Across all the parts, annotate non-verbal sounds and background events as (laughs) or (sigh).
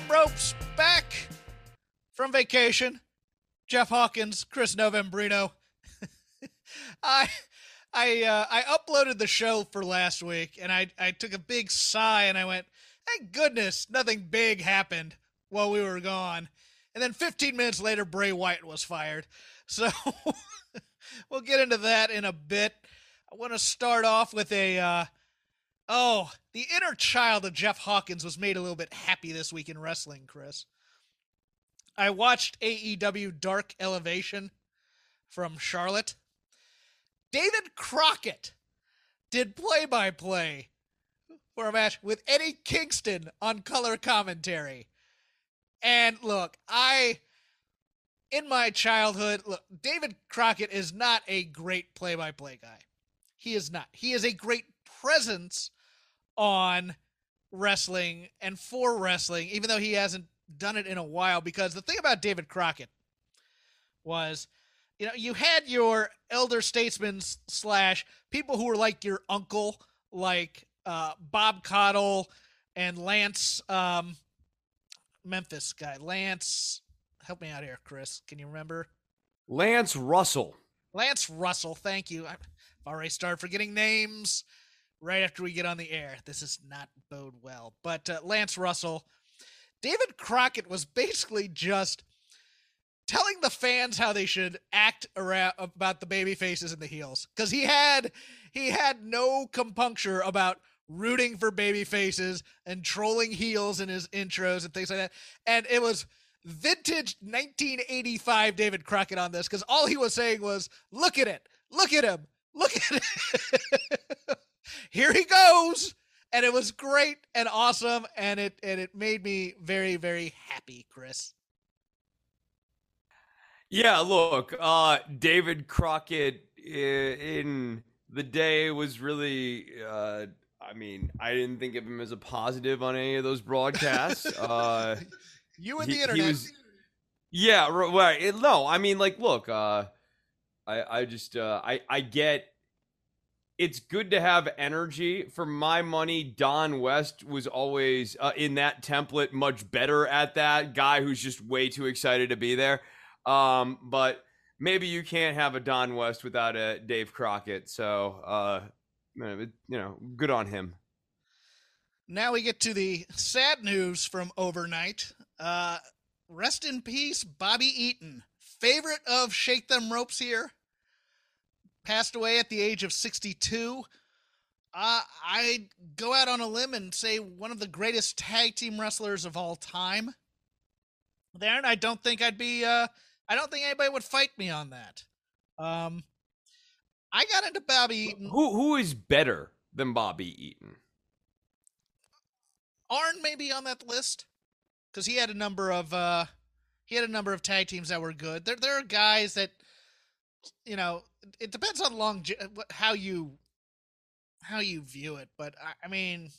Them ropes back from vacation. Jeff Hawkins, Chris Novembrino. (laughs) I I uh, I uploaded the show for last week and I I took a big sigh and I went, "Thank goodness nothing big happened while we were gone." And then 15 minutes later Bray Wyatt was fired. (laughs) So we'll get into that in a bit. I want to start off with a uh, Oh, the inner child of Jeff Hawkins was made a little bit happy this week in wrestling, Chris. I watched AEW Dark Elevation from Charlotte. David Crockett did play by play for a match with Eddie Kingston on color commentary. And look, I, in my childhood, look, David Crockett is not a great play by play guy. He is not. He is a great presence on wrestling and for wrestling, even though he hasn't done it in a while. Because the thing about David Crockett was, you know, you had your elder statesmen slash people who were like your uncle, like uh, Bob Caudle and Lance um, Memphis guy. Lance, help me out here, Chris. Can you remember? Lance Russell. Lance Russell. Thank you. I've already started forgetting names right after we get on the air. This is not bode well. But uh, Lance Russell, David Crockett was basically just telling the fans how they should act around about the baby faces and the heels. Because he had he had no compunction about rooting for baby faces and trolling heels in his intros and things like that. And it was vintage 1985 david crockett on this because all he was saying was look at it. Look at him. Look at it (laughs) here he goes and it was great and awesome and it and it made me very very happy chris Yeah, look, uh, David Crockett in the day was really. Uh, I mean, I didn't think of him as a positive on any of those broadcasts. (laughs) Uh, you and he- the he internet was- yeah, ri- right. It- no, I mean, like, look, uh, I, I just, uh, I, I get. It's good to have energy. For my money, Don West was always uh, in that template much better at that guy who's just way too excited to be there. Um, but maybe you can't have a Don West without a Dave Crockett. So, uh, you know, good on him. now we get to the sad news from overnight uh rest in peace bobby eaton favorite of shake them ropes here passed away at the age of 62 uh, I go out on a limb and say one of the greatest tag team wrestlers of all time. There, and I don't think I'd be. Uh, I don't think anybody would fight me on that. Um, I got into Bobby Eaton. Who who is better than Bobby Eaton? Arn may be on that list because he had a number of uh, he had a number of tag teams that were good. There there are guys that you know it depends on long how you how you view it, but I, I mean,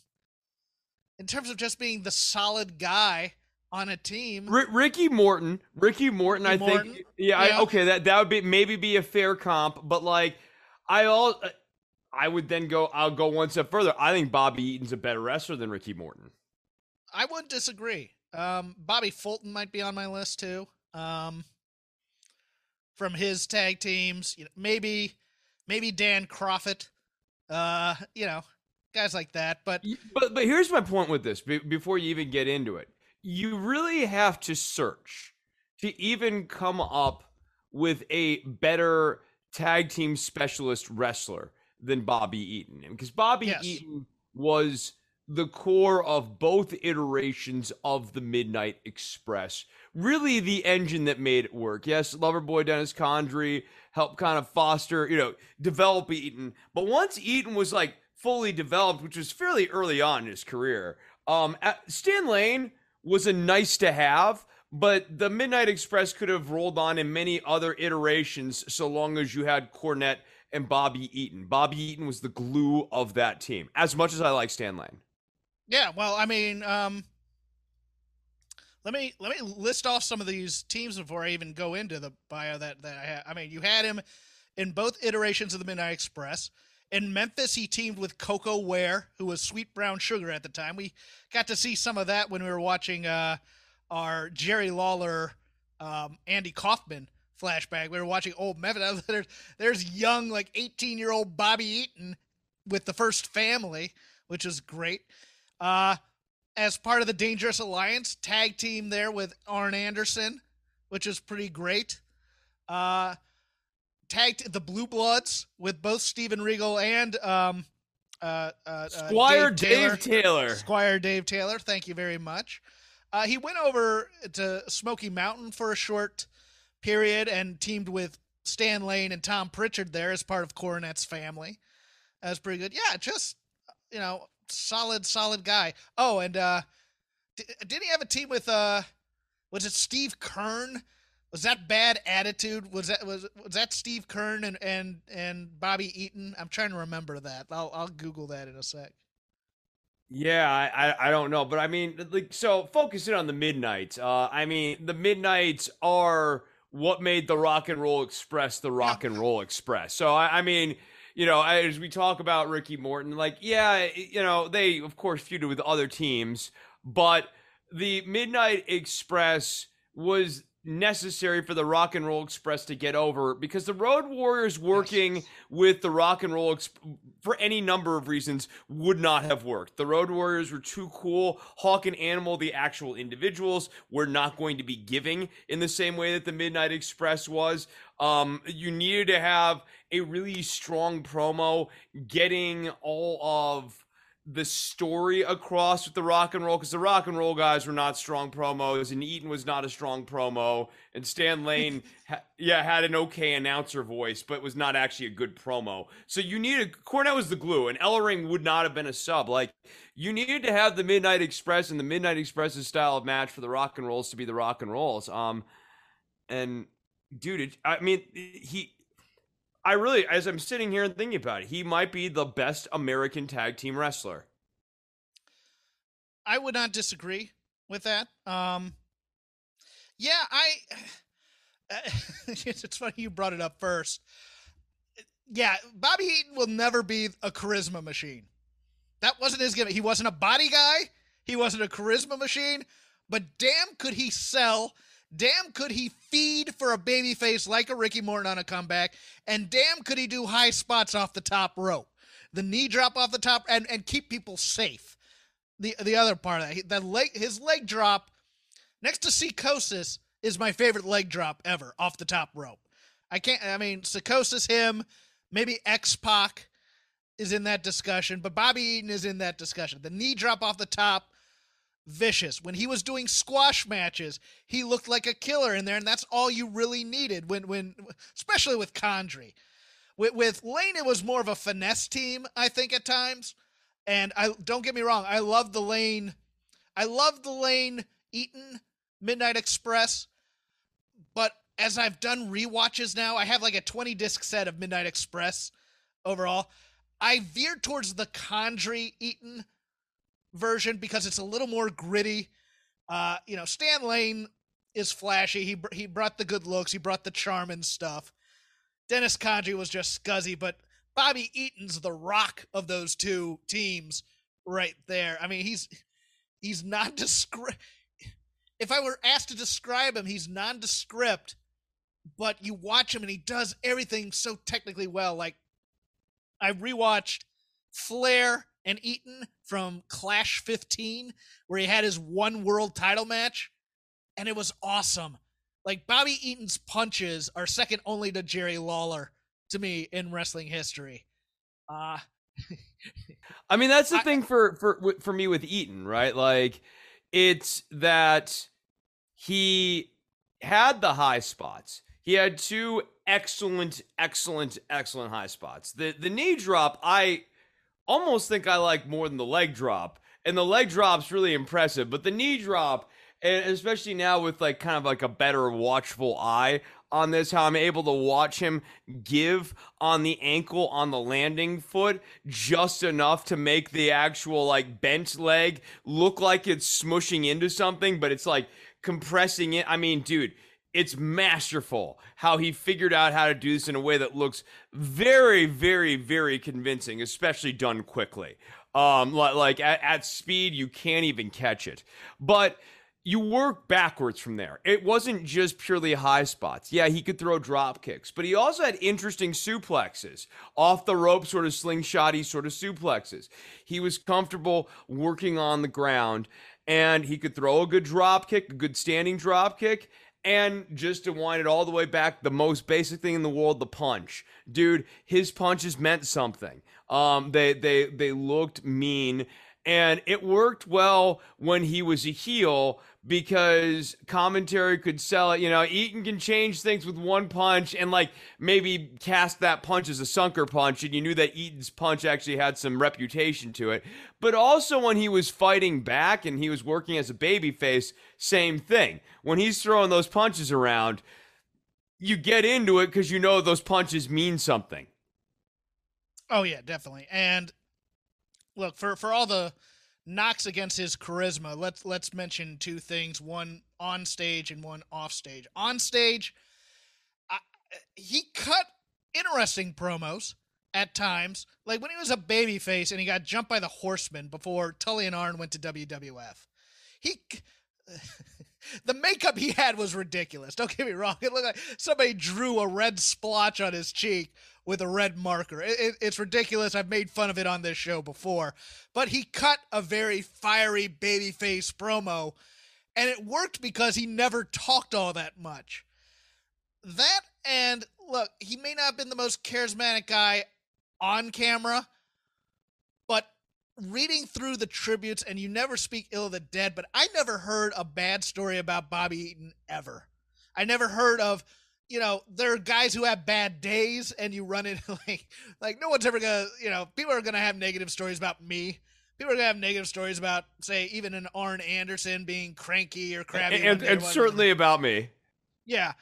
in terms of just being the solid guy on a team, R- Ricky Morton, Ricky Morton, Ricky I Morton, think. Yeah, yeah. I, okay, that that would be maybe be a fair comp, but like, I all, I would then go. I'll go one step further. I think Bobby Eaton's a better wrestler than Ricky Morton. I wouldn't disagree. Um, Bobby Fulton might be on my list too. Um, from his tag teams, you know, maybe maybe Dan Crawford. Uh, you know, guys like that. But but but here's my point with this. before you even get into it, you really have to search to even come up with a better tag team specialist wrestler than Bobby Eaton, because Bobby yes. Eaton was the core of both iterations of the Midnight Express. Really, the engine that made it work. Yes, Loverboy Dennis Condrey helped kind of foster, you know, develop Eaton. But once Eaton was like fully developed, which was fairly early on in his career, um, Stan Lane was a nice to have. But the Midnight Express could have rolled on in many other iterations so long as you had Cornette and Bobby Eaton. Bobby Eaton was the glue of that team, as much as I like Stan Lane. Yeah, well, I mean, um, let me let me list off some of these teams before I even go into the bio that that I have. I mean, you had him in both iterations of the Midnight Express. In Memphis, he teamed with Koko Ware, who was Sweet Brown Sugar at the time. We got to see some of that when we were watching uh, our Jerry Lawler, um, Andy Kaufman flashback. We were watching old Memphis. (laughs) There's, there's young, like 18 year old Bobby Eaton with the first family, which is great. Uh, as part of the Dangerous Alliance tag team there with Arn Anderson, which is pretty great. Uh, tagged the Blue Bloods with both Steven Regal and um, uh, uh, uh Squire Dave Taylor. Dave Taylor. Squire Dave Taylor. Thank you very much. Uh, he went over to Smoky Mountain for a short period and teamed with Stan Lane and Tom Pritchard there as part of Cornette's family. That was pretty good. Yeah, just you know, solid, solid guy. Oh, and uh, did he have a team with uh, was it Steve Keirn? Was that bad attitude? Was that was was that Steve Keirn and and and Bobby Eaton? I'm trying to remember that. I'll I'll Google that in a sec. Yeah, I, I don't know, but I mean, like, so focusing on the Midnights. Uh, I mean, the Midnights are what made the Rock and Roll Express the Rock and Roll Express. So I, I mean, you know, as we talk about Ricky Morton, like, yeah, you know, they of course feuded with other teams, but the Midnight Express was necessary for the Rock and Roll Express to get over because the Road Warriors working yes. with the Rock and Roll Express for any number of reasons would not have worked. The Road Warriors were too cool. Hawk and Animal, the actual individuals, were not going to be giving in the same way that the Midnight Express was. Um, you needed to have a really strong promo getting all of the story across with the rock and roll because the rock and roll guys were not strong promos and Eaton was not a strong promo and Stan (laughs) Lane ha- yeah had an okay announcer voice but was not actually a good promo. So you needed Cornette was the glue and Ellering would not have been a sub. Like you needed to have the Midnight Express and the Midnight Express's style of match for the rock and rolls to be the rock and rolls. Um and dude it, I mean he I really, as I'm sitting here and thinking about it, he might be the best American tag team wrestler. I would not disagree with that. Um, yeah, I. (sighs) it's funny you brought it up first. Yeah, Bobby Eaton will never be a charisma machine. That wasn't his gimmick. He wasn't a body guy. He wasn't a charisma machine. But damn, could he sell Damn, could he feed for a baby face like a Ricky Morton on a comeback, and damn, could he do high spots off the top rope, the knee drop off the top, and and keep people safe. The the other part of that, the leg, his leg drop next to Psicosis is my favorite leg drop ever off the top rope. I can't. I mean, Psicosis, him, maybe X Pac is in that discussion, but Bobby Eaton is in that discussion. The knee drop off the top vicious. When he was doing squash matches, he looked like a killer in there, and that's all you really needed. When when especially with Condrey, with with Lane, it was more of a finesse team, I think at times. And I don't get me wrong, I love the Lane, I love the Lane Eaton Midnight Express, but as I've done re-watches now, I have like a 20 disc set of Midnight Express overall. I veer towards the Condrey Eaton version because it's a little more gritty. Uh, you know, Stan Lane is flashy. He he brought the good looks. He brought the charm and stuff. Dennis Condrey was just scuzzy, but Bobby Eaton's the rock of those two teams right there. I mean, he's he's nondescript. If I were asked to describe him, he's nondescript, but you watch him and he does everything so technically well. Like I rewatched Flair and Eaton from Clash 15, where he had his one world title match, and it was awesome. Like Bobby Eaton's punches are second only to Jerry Lawler to me in wrestling history. Uh (laughs) I mean, that's the I- thing for for for me with Eaton, right? Like, it's that he had the high spots. He had two excellent, excellent, excellent high spots. The the knee drop, I almost think I like more than the leg drop, and the leg drop's really impressive. But the knee drop, and especially now with like kind of like a better watchful eye on this, how I'm able to watch him give on the ankle on the landing foot just enough to make the actual like bent leg look like it's smushing into something, but it's like compressing it. I mean, dude, it's masterful how he figured out how to do this in a way that looks very, very, very convincing, especially done quickly. Um, like, at, at speed, you can't even catch it. But you work backwards from there. It wasn't just purely high spots. Yeah, he could throw drop kicks, but he also had interesting suplexes, off the rope, sort of slingshotty sort of suplexes. He was comfortable working on the ground, and he could throw a good drop kick, a good standing drop kick. And just to wind it all the way back, the most basic thing in the world, the punch. Dude, his punches meant something. Um, they they they looked mean, and it worked well when he was a heel because commentary could sell it. You know, Eaton can change things with one punch and like maybe cast that punch as a sunker punch, and you knew that Eaton's punch actually had some reputation to it. But also when he was fighting back and he was working as a babyface, same thing. When he's throwing those punches around, you get into it because you know those punches mean something. Oh yeah, definitely. And look for for all the knocks against his charisma. Let's let's mention two things: one on stage and one off stage. On stage, I, he cut interesting promos at times, like when he was a babyface and he got jumped by the Horsemen before Tully and Arn went to WWF. He. (laughs) The makeup he had was ridiculous. Don't get me wrong. It looked like somebody drew a red splotch on his cheek with a red marker. It, it, it's ridiculous. I've made fun of it on this show before. But he cut a very fiery babyface promo, and it worked because he never talked all that much. That and look, he may not have been the most charismatic guy on camera, but reading through the tributes, and you never speak ill of the dead, but I never heard a bad story about Bobby Eaton ever. I never heard of you know, there are guys who have bad days and you run into (laughs) like like no one's ever gonna you know, people are gonna have negative stories about me. People are gonna have negative stories about, say, even an Arn Anderson being cranky or crabby. and and, and certainly about me. Yeah.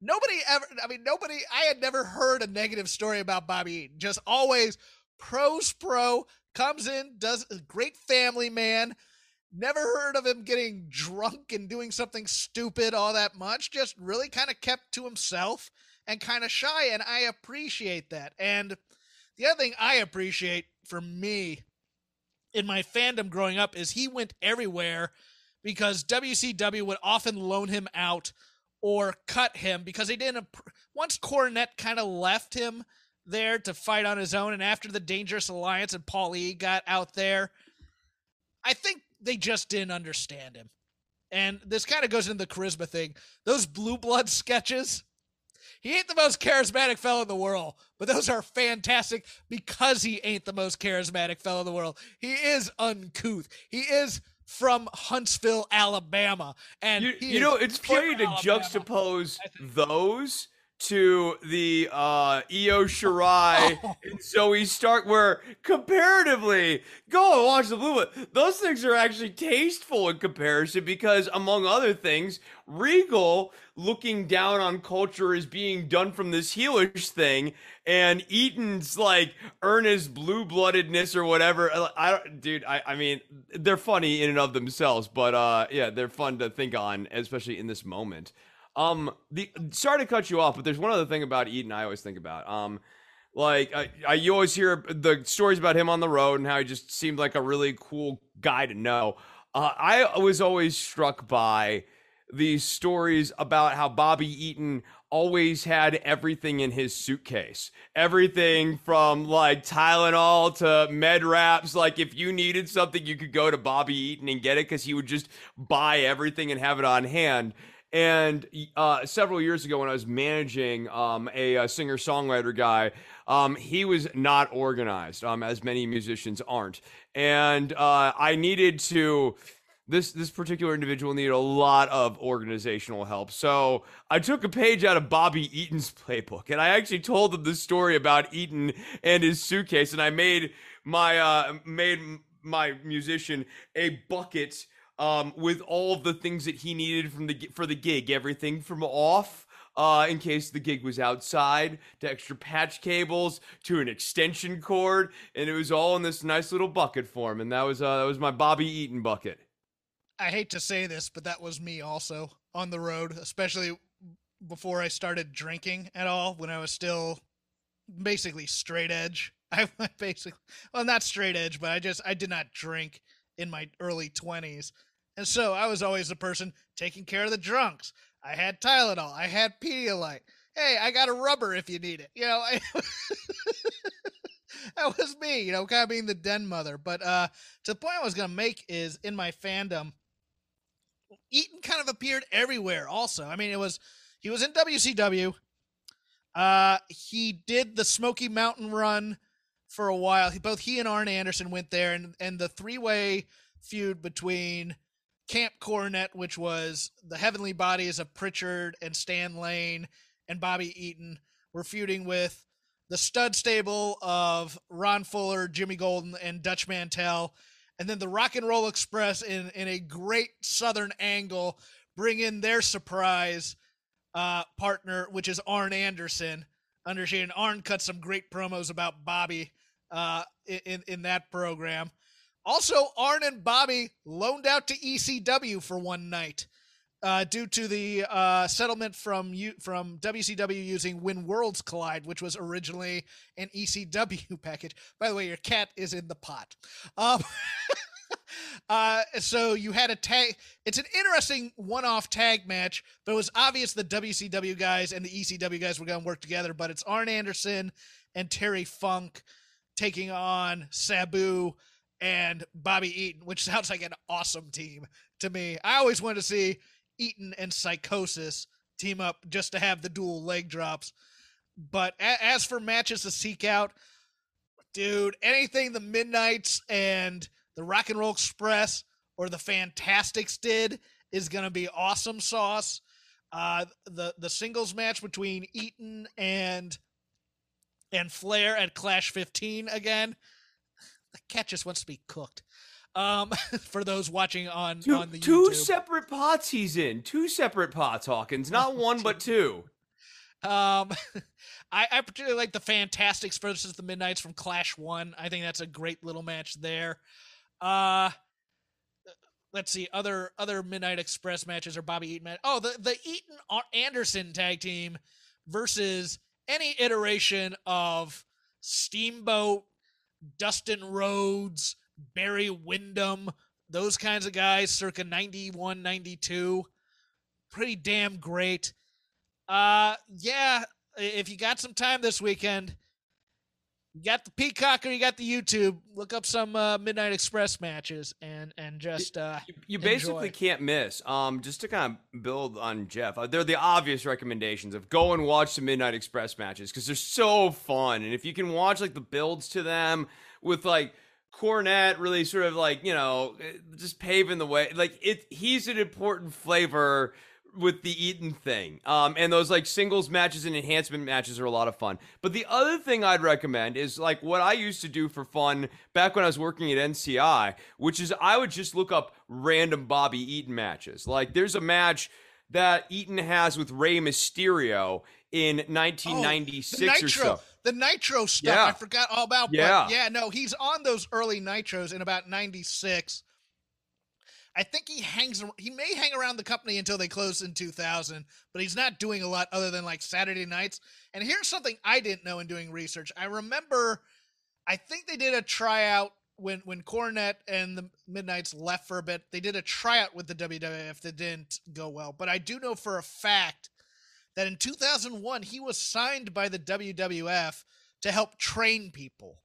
Nobody ever I mean nobody I had never heard a negative story about Bobby Eaton. Just always pros pro, comes in, does a great family man. Never heard of him getting drunk and doing something stupid all that much. Just really kind of kept to himself and kind of shy. And I appreciate that. And the other thing I appreciate for me in my fandom growing up is he went everywhere because WCW would often loan him out or cut him because they didn't. Once Cornette kind of left him there to fight on his own, and after the Dangerous Alliance and Paul E got out there, I think they just didn't understand him. And this kind of goes into the charisma thing. Those Blue Blood sketches, he ain't the most charismatic fellow in the world, but those are fantastic because he ain't the most charismatic fellow in the world. He is uncouth. He is from Huntsville, Alabama, and You, you know, it's funny to Alabama. juxtapose those to the uh, Io Shirai (laughs) Oh. and Zoey Stark, where comparatively, go and watch the Blue Blood. Those things are actually tasteful in comparison because, among other things, Regal looking down on culture is being done from this heelish thing, and Eaton's like earnest blue bloodedness or whatever. I I don't, dude. I, I mean, they're funny in and of themselves, but uh, yeah, they're fun to think on, especially in this moment. Um, the sorry to cut you off, but there's one other thing about Eaton I always think about. Um, like I, I you always hear the stories about him on the road and how he just seemed like a really cool guy to know. Uh, I was always struck by these stories about how Bobby Eaton always had everything in his suitcase. Everything from like Tylenol to med wraps. Like if you needed something, you could go to Bobby Eaton and get it because he would just buy everything and have it on hand. And uh, several years ago, when I was managing um, a, a singer songwriter guy, um, he was not organized, um, as many musicians aren't. And uh, I needed to this this particular individual needed a lot of organizational help. So I took a page out of Bobby Eaton's playbook, and I actually told him the story about Eaton and his suitcase, and I made my uh, made my musician a bucket um, with all the things that he needed from the for the gig, everything from off. Uh, in case the gig was outside, to extra patch cables, to an extension cord, and it was all in this nice little bucket form. And that was uh, that was my Bobby Eaton bucket. I hate to say this, but that was me also on the road, especially before I started drinking at all when I was still basically straight edge. (laughs) I basically well not straight edge, but I just I did not drink in my early 20s. And so I was always the person taking care of the drunks. I had Tylenol, I had Pedialyte. Hey, I got a rubber if you need it. You know, I, (laughs) that was me, you know, kind of being the den mother. But uh to the point I was going to make is in my fandom Eaton kind of appeared everywhere. Also, I mean, it was he was in WCW. Uh, he did the Smoky Mountain Run for a while. He, both he and Arn Anderson went there, and and the three way feud between Camp Cornette, which was the Heavenly Bodies of Pritchard and Stan Lane and Bobby Eaton, were feuding with the stud stable of Ron Fuller, Jimmy Golden, and Dutch Mantel and then the Rock and Roll Express in in a great Southern angle bring in their surprise uh, partner, which is Arn Anderson. Understand Arn cut some great promos about Bobby uh, in in that program. Also, Arn and Bobby loaned out to ECW for one night uh, due to the uh, settlement from U- from WCW using When Worlds Collide, which was originally an ECW (laughs) package. By the way, your cat is in the pot. Um, (laughs) uh, so you had a tag. It's an interesting one-off tag match, but it was obvious the WCW guys and the ECW guys were going to work together. But it's Arn Anderson and Terry Funk taking on Sabu and Bobby Eaton, which (laughs) sounds like an awesome team to me. I always wanted to see Eaton and Psicosis team up just to have the dual leg drops. But as for matches to seek out, dude, anything the Midnights and the Rock and Roll Express or the Fantastics did is going to be awesome sauce. Uh, the the singles match between Eaton and and Flair at Clash 15 again. The cat just wants to be cooked. Um, (laughs) for those watching on two, on the two YouTube. separate pots he's in. Two separate pots, Hawkins. Not (laughs) one, but two. Um, (laughs) I, I particularly like the Fantastics versus the Midnights from Clash One. I think that's a great little match there. Uh, let's see other other Midnight Express matches or Bobby Eaton match. Oh, the the Eaton Anderson tag team versus any iteration of Steamboat, Dustin Rhodes, Barry Windham, those kinds of guys circa 91, 92. Pretty damn great. Uh yeah, if you got some time this weekend, you got the Peacock or you got the YouTube, look up some uh, Midnight Express matches and and just uh You, you basically can't miss. Um, just to kind of build on Jeff, uh, they're the obvious recommendations of go and watch some Midnight Express matches because they're so fun, and if you can watch like the builds to them with like Cornette really sort of like you know eh, just paving the way, like it, he's an important flavor with the Eaton thing. Um, and those like singles matches and enhancement matches are a lot of fun. But the other thing I'd recommend is like what I used to do for fun back when I was working at NCI, which is I would just look up random Bobby Eaton matches. Like there's a match that Eaton has with Rey Mysterio in 1996 Oh, the or Nitro, so. the Nitro stuff. Yeah. I forgot all about. Yeah. but yeah, no, he's on those early Nitros in about '96. I think he hangs. He may hang around the company until they close in 2000, but he's not doing a lot other than like Saturday nights. And here's something I didn't know in doing research. I remember, I think they did a tryout when when Cornette and the Midnights left for a bit. They did a tryout with the WWF that didn't go well. But I do know for a fact that in 2001 he was signed by the WWF to help train people.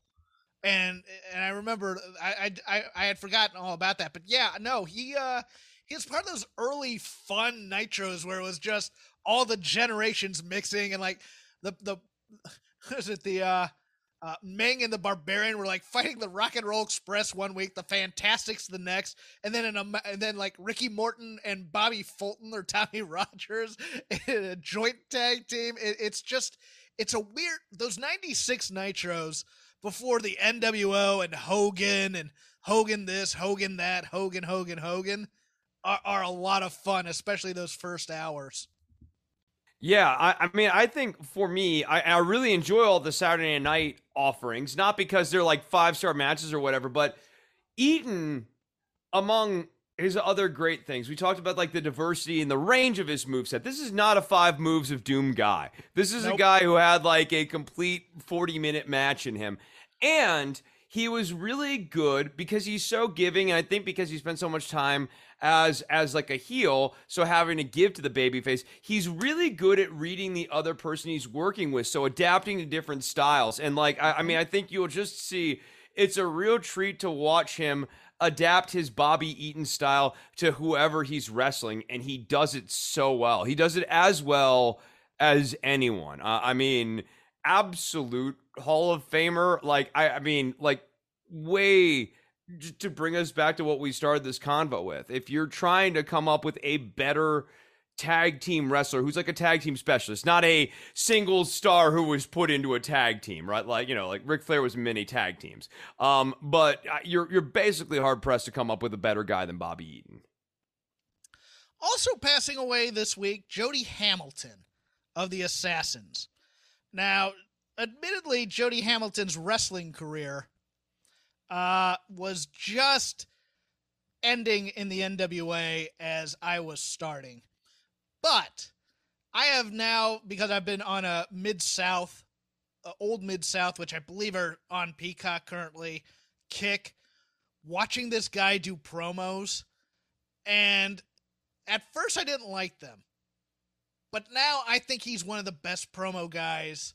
And and I remember I I I had forgotten all about that, but yeah, no, he uh he was part of those early fun nitros where it was just all the generations mixing and like the the (laughs) is it the uh uh, Meng and the Barbarian were like fighting the Rock and Roll Express one week, the Fantastics the next, and then in a, and then like Ricky Morton and Bobby Fulton or (laughs) Tommy Rogers (laughs) in a joint tag team. It, it's just it's a weird those '96 Nitros before the NWO and Hogan and Hogan this, Hogan that, Hogan, Hogan, Hogan are, are a lot of fun, especially those first hours. Yeah, I, I, mean, I think for me, I, I really enjoy all the Saturday night offerings, not because they're like five star matches or whatever, but Eaton, among his other great things, we talked about like the diversity and the range of his moveset. This is not a five moves of doom guy. This is nope. a guy who had like a complete 40 minute match in him. And he was really good because he's so giving, and I think because he spent so much time as as like a heel, so having to give to the babyface, he's really good at reading the other person he's working with, so adapting to different styles. And like, I, I mean, I think you'll just see it's a real treat to watch him adapt his Bobby Eaton style to whoever he's wrestling, and he does it so well. He does it as well as anyone. Uh, I mean, absolute Hall of Famer. Like I, I mean, like way to bring us back to what we started this convo with. If you're trying to come up with a better tag team wrestler who's like a tag team specialist, not a single star who was put into a tag team, right? Like you know, like Ric Flair was many tag teams. Um, but uh, you're you're basically hard pressed to come up with a better guy than Bobby Eaton. Also passing away this week, Jody Hamilton of the Assassins. Now, admittedly, Jody Hamilton's wrestling career uh, was just ending in the NWA as I was starting. But I have now, because I've been on a Mid South, uh, old Mid South, which I believe are on Peacock currently, kick, watching this guy do promos. And at first I didn't like them. But now I think he's one of the best promo guys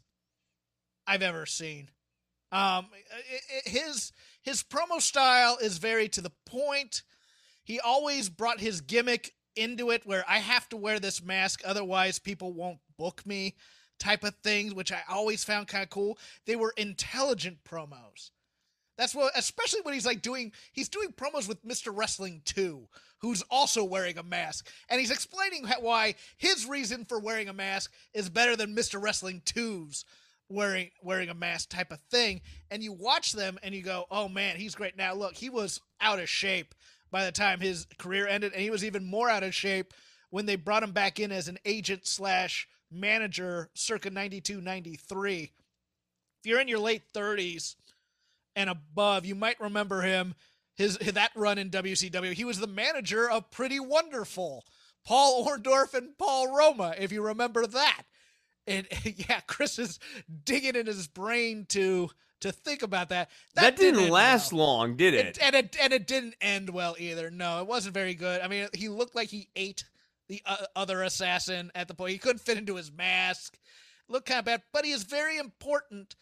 I've ever seen. Um, his his promo style is very to the point. He always brought his gimmick into it, where I have to wear this mask, otherwise people won't book me, type of things, which I always found kind of cool. They were intelligent promos. That's what, especially when he's like doing, he's doing promos with Mr. Wrestling 2, who's also wearing a mask. And he's explaining why his reason for wearing a mask is better than Mr. Wrestling 2's wearing wearing a mask type of thing and you watch them and you go oh man he's great. Now look he was out of shape by the time his career ended and he was even more out of shape when they brought him back in as an agent slash manager circa 92 93 if you're in your late 30s and above you might remember him his that run in WCW he was the manager of Pretty Wonderful Paul Orndorff and Paul Roma if you remember that (laughs) and yeah, Chris is digging in his brain to to think about that. That, that didn't, didn't last well. long, did it? it? And it and it didn't end well either. No, it wasn't very good. I mean, he looked like he ate the uh, other assassin at the point. He couldn't fit into his mask. Looked kind of bad, but he is very important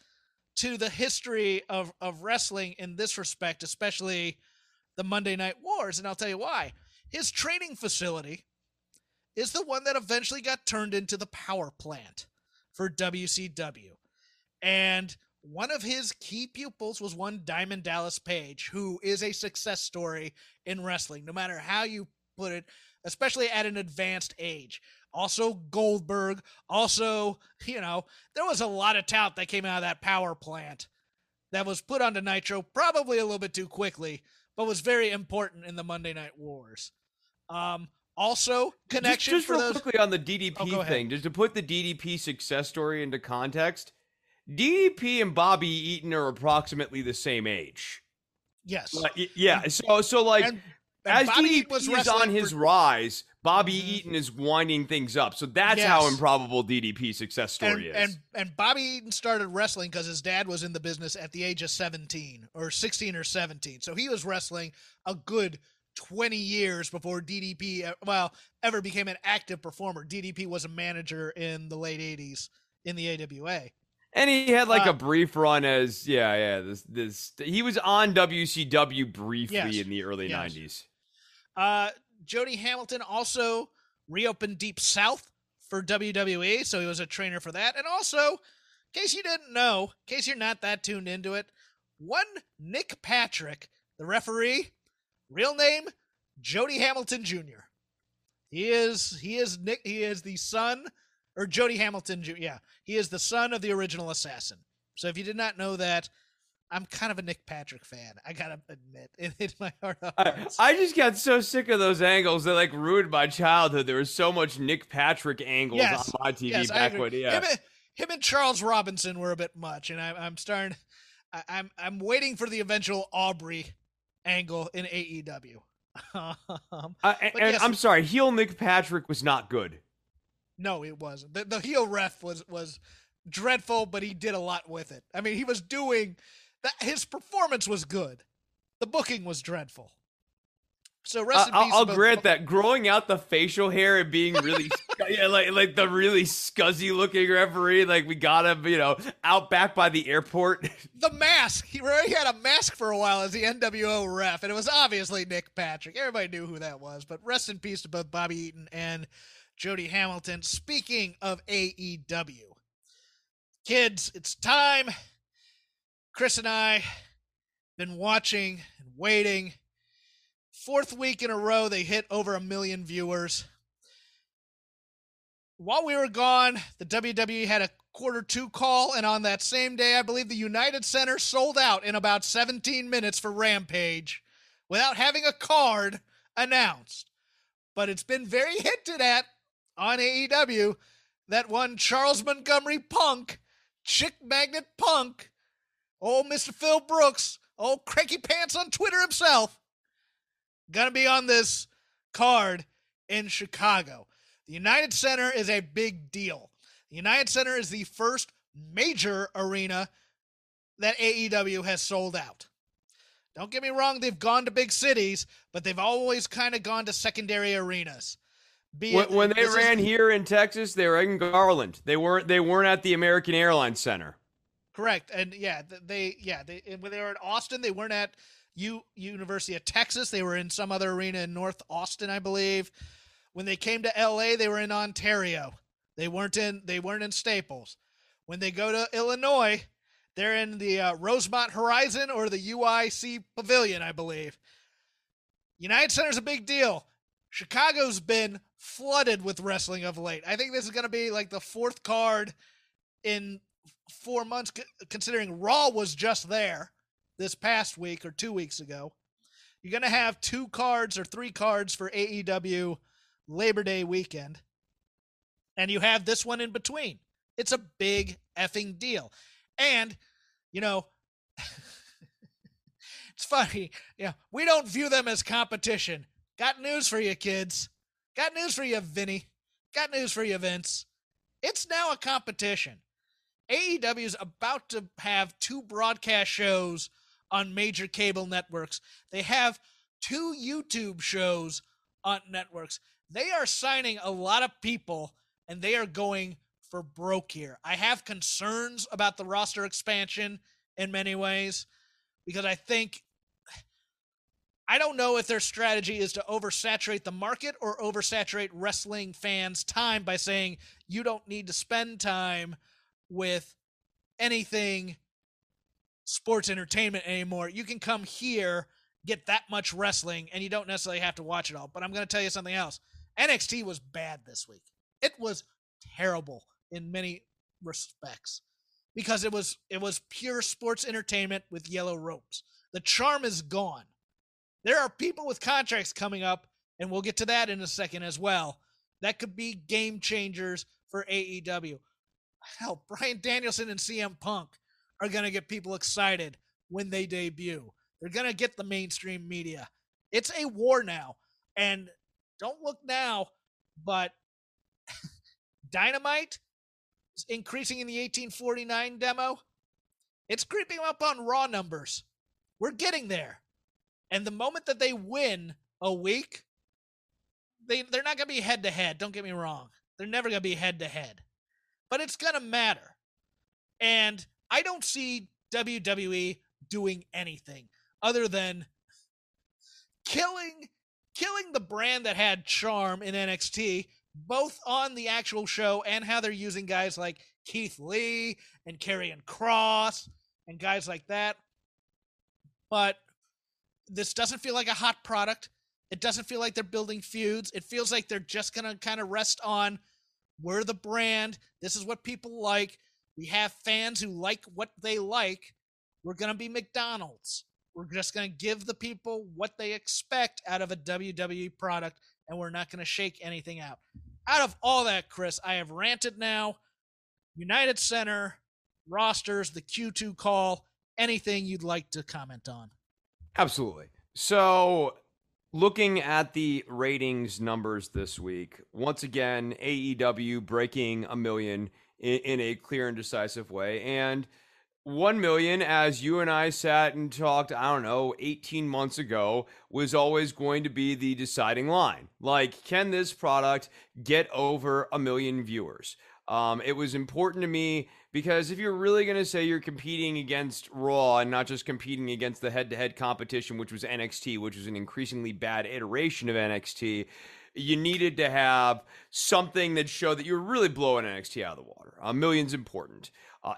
to the history of of wrestling in this respect, especially the Monday Night Wars. And I'll tell you why. His training facility is the one that eventually got turned into the power plant for WCW. And one of his key pupils was one Diamond Dallas Page, who is a success story in wrestling, no matter how you put it, especially at an advanced age. Also, Goldberg. Also, you know, there was a lot of talent that came out of that power plant that was put onto Nitro probably a little bit too quickly, but was very important in the Monday Night Wars. Um, also connection just, just for real those... quickly on the DDP oh, thing, just to put the DDP success story into context. DDP and Bobby Eaton are approximately the same age. Yes. Yeah. So so like and, and as Bobby DDP was is on his for... rise, Bobby mm-hmm. Eaton is winding things up. So that's yes. how improbable DDP success story and, is. And and Bobby Eaton started wrestling because his dad was in the business at the age of 17 or 16 or 17. So he was wrestling a good 20 years before DDP, well, ever became an active performer. DDP was a manager in the late 80s in the AWA. And he had like Uh, a brief run as yeah, yeah. This this he was on WCW briefly Yes. in the early Yes. '90s. Uh, Jody Hamilton also reopened Deep South for WWE, so he was a trainer for that. And also, in case you didn't know, in case you're not that tuned into it, one Nick Patrick, the referee, real name Jody Hamilton Jr. He is he is Nick he is the son or Jody Hamilton Jr. Yeah, he is the son of the original assassin. So if you did not know that, I'm kind of a Nick Patrick fan. I gotta admit, (laughs) it hit my heart of I. I just got so sick of those angles that like ruined my childhood. There was so much Nick Patrick angles Yes. on my TV Yes, back when yeah. Him, and- him and Charles Robinson were a bit much, and I, I'm starting. I, I'm I'm waiting for the eventual Aubrey angle in AEW. (laughs) um, Uh, and yes. I'm sorry, heel Nick Patrick was not good. no, it wasn't. The, the heel ref was was dreadful, but he did a lot with it. I mean, he was doing that. His performance was good. The booking was dreadful. So rest Uh, in I'll. I'll grant that growing out the facial hair and being really, (laughs) yeah, like like the really scuzzy looking referee, like we got him, you know, out back by the airport. (laughs) the mask. He already had a mask for a while as the NWO ref, and it was obviously Nick Patrick. Everybody knew who that was. But rest in peace to both Bobby Eaton and Jody Hamilton. Speaking of AEW, kids, it's time. Chris and I been watching and waiting. Fourth week in a row, they hit over a million viewers. While we were gone, the WWE had a quarter two call, and on that same day, I believe the United Center sold out in about 17 minutes for Rampage without having a card announced. But it's been very hinted at on AEW that one Charles Montgomery Punk, Chick Magnet Punk, old Mr. Phil Brooks, old Cranky Pants on Twitter himself, gonna be on this card in Chicago. The United Center is a big deal. The United Center is the first major arena that AEW has sold out. Don't get me wrong, they've gone to big cities, but they've always kind of gone to secondary arenas. When, it- when they this is- ran here in Texas, they were in Garland. They weren't. They weren't at the American Airlines Center. Correct. And yeah, they yeah, they when they were in Austin, they weren't at U University of Texas. They were in some other arena in North Austin, I believe. When they came to LA, they were in Ontario. They weren't in they weren't in Staples. When they go to Illinois, they're in the uh, Rosemont Horizon or the UIC Pavilion, I believe. United Center's a big deal. Chicago's been flooded with wrestling of late. I think this is going to be like the fourth card in four months, considering Raw was just there this past week or two weeks ago. You're going to have two cards or three cards for AEW Labor Day weekend. And you have this one in between. It's a big effing deal. And, you know, (laughs) it's funny. Yeah, we don't view them as competition. Got news for you, kids. Got news for you, Vinny. Got news for you, Vince. It's now a competition. AEW is about to have two broadcast shows on major cable networks. They have two YouTube shows on networks. They are signing a lot of people and they are going for broke here. I have concerns about the roster expansion in many ways because I think I don't know if their strategy is to oversaturate the market or oversaturate wrestling fans' time by saying you don't need to spend time with anything sports entertainment anymore. You can come here, get that much wrestling, and you don't necessarily have to watch it all. But I'm going to tell you something else. NXT was bad this week. It was terrible in many respects because it was it was pure sports entertainment with yellow ropes. The charm is gone. There are people with contracts coming up, and we'll get to that in a second as well. That could be game changers for AEW. Hell, Bryan Danielson and CM Punk are going to get people excited when they debut. They're going to get the mainstream media. It's a war now. And don't look now, but (laughs) Dynamite is increasing in the 1849 demo. It's creeping up on Raw numbers. We're getting there. And the moment that they win a week, they they're not going to be head to head. Don't get me wrong. They're never going to be head to head. But it's going to matter. And I don't see WWE doing anything other than killing killing the brand that had charm in NXT both on the actual show and how they're using guys like Keith Lee and Karrion Kross and guys like that. But this doesn't feel like a hot product. It doesn't feel like they're building feuds. It feels like they're just going to kind of rest on we're the brand. This is what people like. We have fans who like what they like. We're going to be McDonald's. We're just going to give the people what they expect out of a WWE product, and we're not going to shake anything out. Out of all that, Chris, I have ranted now. United Center, rosters, the Q2 call, anything you'd like to comment on? Absolutely. So, looking at the ratings numbers this week, once again, AEW breaking a million in, in a clear and decisive way. And 1 million, as you and I sat and talked, I don't know, 18 months ago, was always going to be the deciding line. Like, can this product get over a million viewers? Um, it was important to me because if you're really going to say you're competing against Raw and not just competing against the head to head competition, which was NXT, which was an increasingly bad iteration of NXT, you needed to have something that showed that you were really blowing NXT out of the water. A million's important. Uh,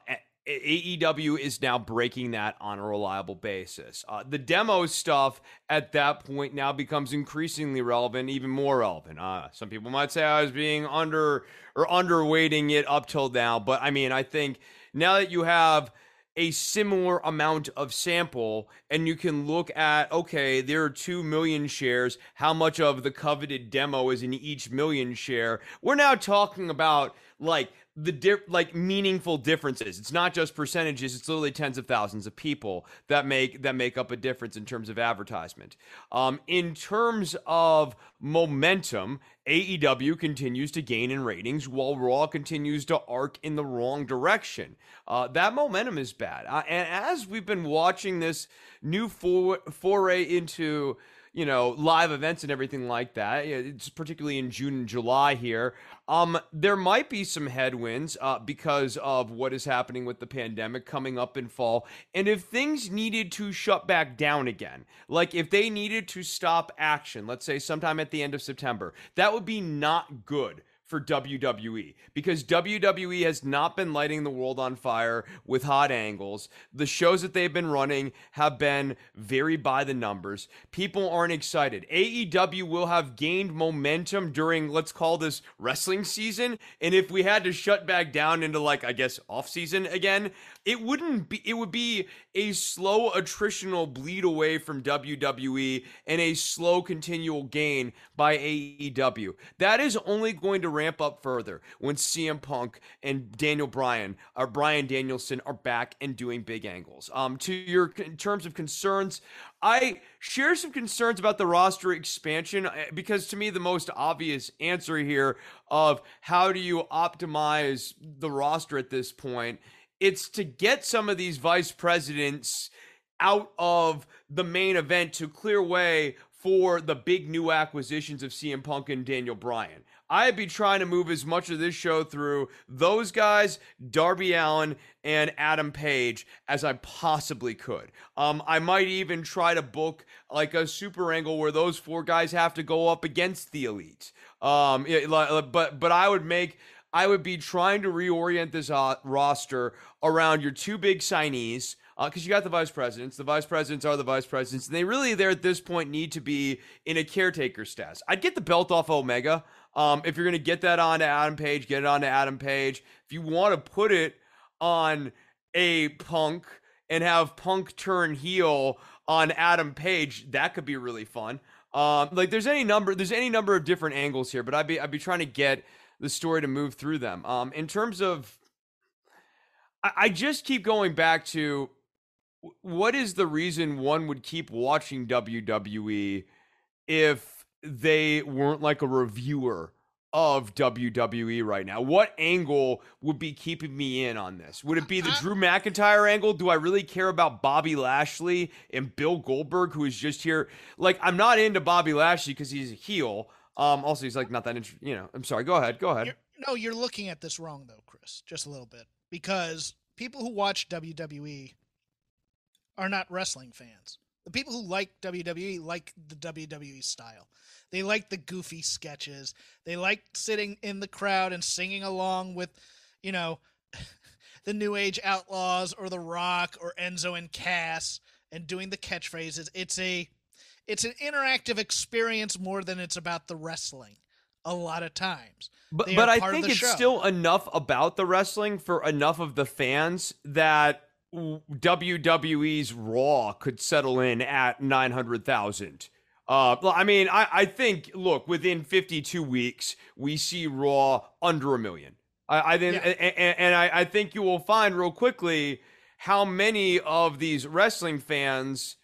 AEW is now breaking that on a reliable basis. Uh, the demo stuff at that point now becomes increasingly relevant, even more relevant. Uh, some people might say I was being under or underweighting it up till now, but I mean, I think now that you have a similar amount of sample and you can look at okay there are 2 million shares. How much of the coveted demo is in each million share? We're now talking about like the di- like meaningful differences. It's not just percentages; it's literally tens of thousands of people that make that make up a difference in terms of advertisement. Um, in terms of momentum, AEW continues to gain in ratings while Raw continues to arc in the wrong direction. Uh, that momentum is bad, uh, and as we've been watching this new for- foray into you know, live events and everything like that. It's particularly in June and July here. Um, there might be some headwinds uh, because of what is happening with the pandemic coming up in fall. And if things needed to shut back down again, like if they needed to stop action, let's say sometime at the end of September, that would be not good for WWE because WWE has not been lighting the world on fire with hot angles. The shows that they've been running have been very by the numbers. People aren't excited. AEW will have gained momentum during, let's call this wrestling season. And if we had to shut back down into, like, I guess, off season again, it wouldn't be, it would be a slow attritional bleed away from WWE and a slow continual gain by AEW. That is only going to ramp up further when CM Punk and Daniel Bryan or Bryan Danielson are back and doing big angles. Um, to your in terms of concerns, I share some concerns about the roster expansion eh, because to me the most obvious answer here of how do you optimize the roster at this point it's to get some of these vice presidents out of the main event to clear way for the big new acquisitions of CM Punk and Daniel Bryan. I'd be trying to move as much of this show through those guys, Darby Allin and Adam Page, as I possibly could. Um, I might even try to book like a super angle where those four guys have to go up against the elite. Um, but but I would make I would be trying to reorient this uh, roster around your two big signees because uh, you got the vice presidents. The vice presidents are the vice presidents, and they really, there at this point, need to be in a caretaker status. I'd get the belt off Omega. Um, if you're going to get that on to Adam Page, get it on to Adam Page. If you want to put it on a Punk and have Punk turn heel on Adam Page, that could be really fun. Um, like there's any number, there's any number of different angles here, but I'd be I'd be trying to get the story to move through them. Um, in terms of, I, I just keep going back to what is the reason one would keep watching WWE if they weren't like a reviewer of WWE right now? What angle would be keeping me in on this? Would it be the Drew McIntyre angle? Do I really care about Bobby Lashley and Bill Goldberg, who is just here? Like, I'm not into Bobby Lashley because he's a heel. Um, also, he's like not that interesting. You know, I'm sorry. Go ahead. Go ahead. You're, no, you're looking at this wrong though, Chris. Just a little bit because people who watch WWE are not wrestling fans. The people who like WWE like the WWE style. They like the goofy sketches. They like sitting in the crowd and singing along with, you know, (laughs) the New Age Outlaws or The Rock or Enzo and Cass and doing the catchphrases. It's a it's an interactive experience more than it's about the wrestling a lot of times. But but I think it's show. still enough about the wrestling for enough of the fans that WWE's Raw could settle in at 900,000. Uh, I mean, I, I think, look, within 52 weeks, we see Raw under a million. I, I think, yeah. and, and I, I think you will find real quickly how many of these wrestling fans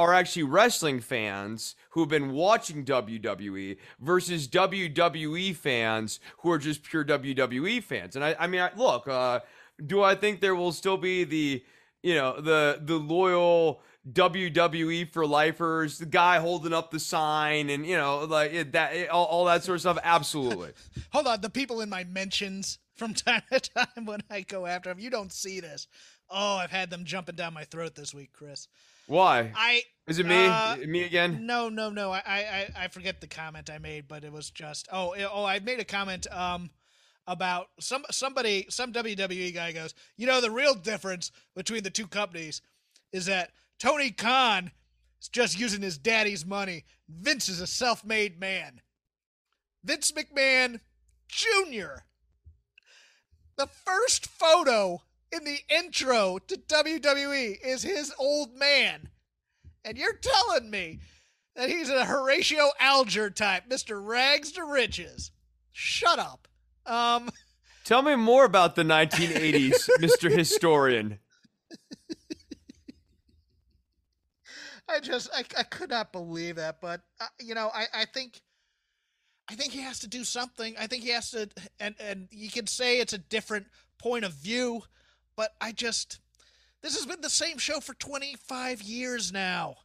are actually wrestling fans who've been watching WWE versus WWE fans who are just pure WWE fans. And I, I mean, I, look, uh, do I think there will still be the, you know, the the loyal WWE for lifers, the guy holding up the sign, and you know, like that, all, all that sort of stuff. Absolutely. (laughs) Hold on, the people in my mentions from (laughs) time to time when I go after them, you don't see this. Oh, I've had them jumping down my throat this week, Chris. Why? I is it me? Uh, me again? No, no, no. I, I I forget the comment I made, but it was just oh oh I made a comment um about some somebody some WWE guy goes, you know the real difference between the two companies is that Tony Khan is just using his daddy's money. Vince is a self-made man. Vince McMahon Jr. The first photo in the intro to WWE is his old man. And you're telling me that he's a Horatio Alger type, Mr. Rags to Riches. Shut up. Um (laughs) Tell me more about the 1980s, (laughs) Mr. Historian. I just I, I could not believe that, but uh, you know, I I think I think he has to do something. I think he has to and and you can say it's a different point of view but I just this has been the same show for 25 years now.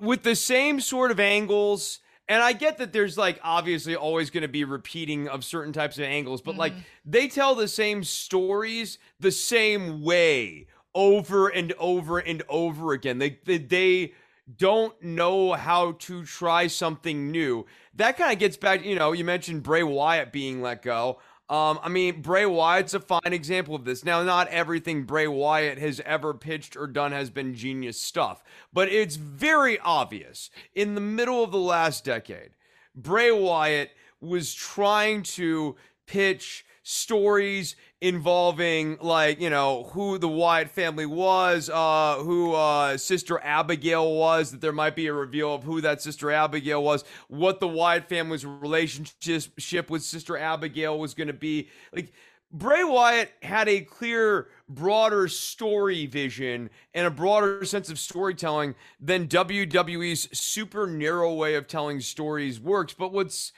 With the same sort of angles, and I get that there's like obviously always going to be repeating of certain types of angles, but mm-hmm. like they tell the same stories the same way over and over and over again. They they, they don't know how to try something new. That kind of gets back, you know, you mentioned Bray Wyatt being let go. Um, I mean, Bray Wyatt's a fine example of this. Now, not everything Bray Wyatt has ever pitched or done has been genius stuff, but it's very obvious in the middle of the last decade, Bray Wyatt was trying to pitch stories involving like you know who the Wyatt family was, uh, who uh, Sister Abigail was. That there might be a reveal of who that Sister Abigail was, what the Wyatt family's relationship with Sister Abigail was going to be. Like Bray Wyatt had a clear, broader story vision and a broader sense of storytelling than WWE's super narrow way of telling stories works. But what's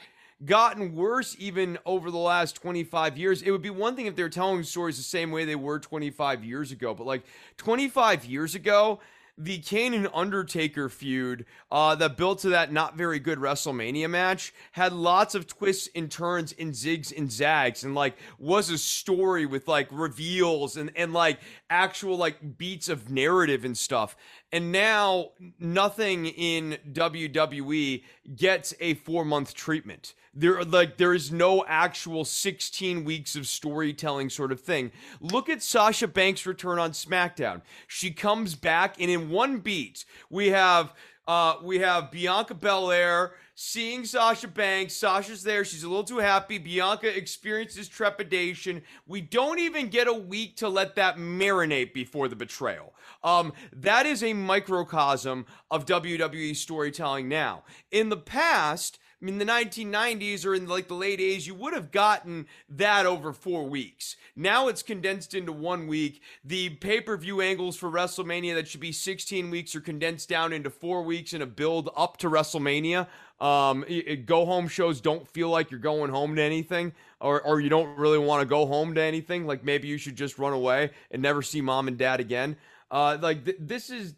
gotten worse even over the last 25 years. It would be one thing if they were telling stories the same way they were 25 years ago, but like 25 years ago, the Kane and Undertaker feud uh, that built to that not very good WrestleMania match had lots of twists and turns and zigs and zags and like was a story with like reveals and, and like actual like beats of narrative and stuff. And now nothing in WWE gets a four month treatment. There like there is no actual 16 weeks of storytelling sort of thing. Look at Sasha Banks' return on SmackDown. She comes back and in one beat, we have uh we have Bianca Belair seeing Sasha Banks. Sasha's there. She's a little too happy. Bianca experiences trepidation. We don't even get a week to let that marinate before the betrayal. Um, that is a microcosm of WWE storytelling now. In the past, I mean, the 1990s or in like the late 80s, you would have gotten that over four weeks. Now it's condensed into one week. The pay per view angles for WrestleMania that should be 16 weeks are condensed down into four weeks in a build up to WrestleMania. Um, go home shows don't feel like you're going home to anything, or, or you don't really want to go home to anything. Like maybe you should just run away and never see mom and dad again. Uh, like th- this is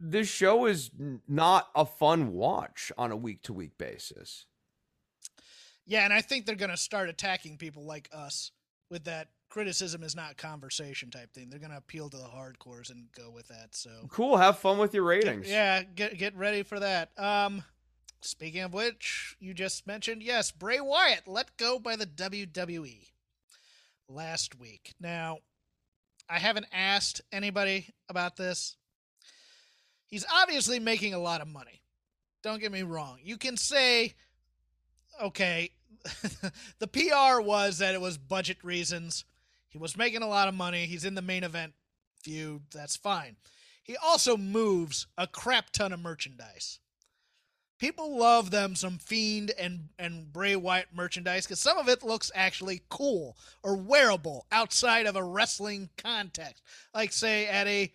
this show is not a fun watch on a week to week basis. Yeah, and I think they're going to start attacking people like us with that criticism is not conversation type thing. They're going to appeal to the hardcores and go with that. So cool. Have fun with your ratings. Get, yeah, get get ready for that. Um, speaking of which, you just mentioned yes, Bray Wyatt let go by the WWE last week. Now, I haven't asked anybody about this he's obviously making a lot of money. Don't get me wrong. You can say, okay, (laughs) the PR was that it was budget reasons. He was making a lot of money. He's in the main event feud. That's fine. He also moves a crap ton of merchandise. People love them some Fiend and, and Bray Wyatt merchandise because some of it looks actually cool or wearable outside of a wrestling context. Like, say, at a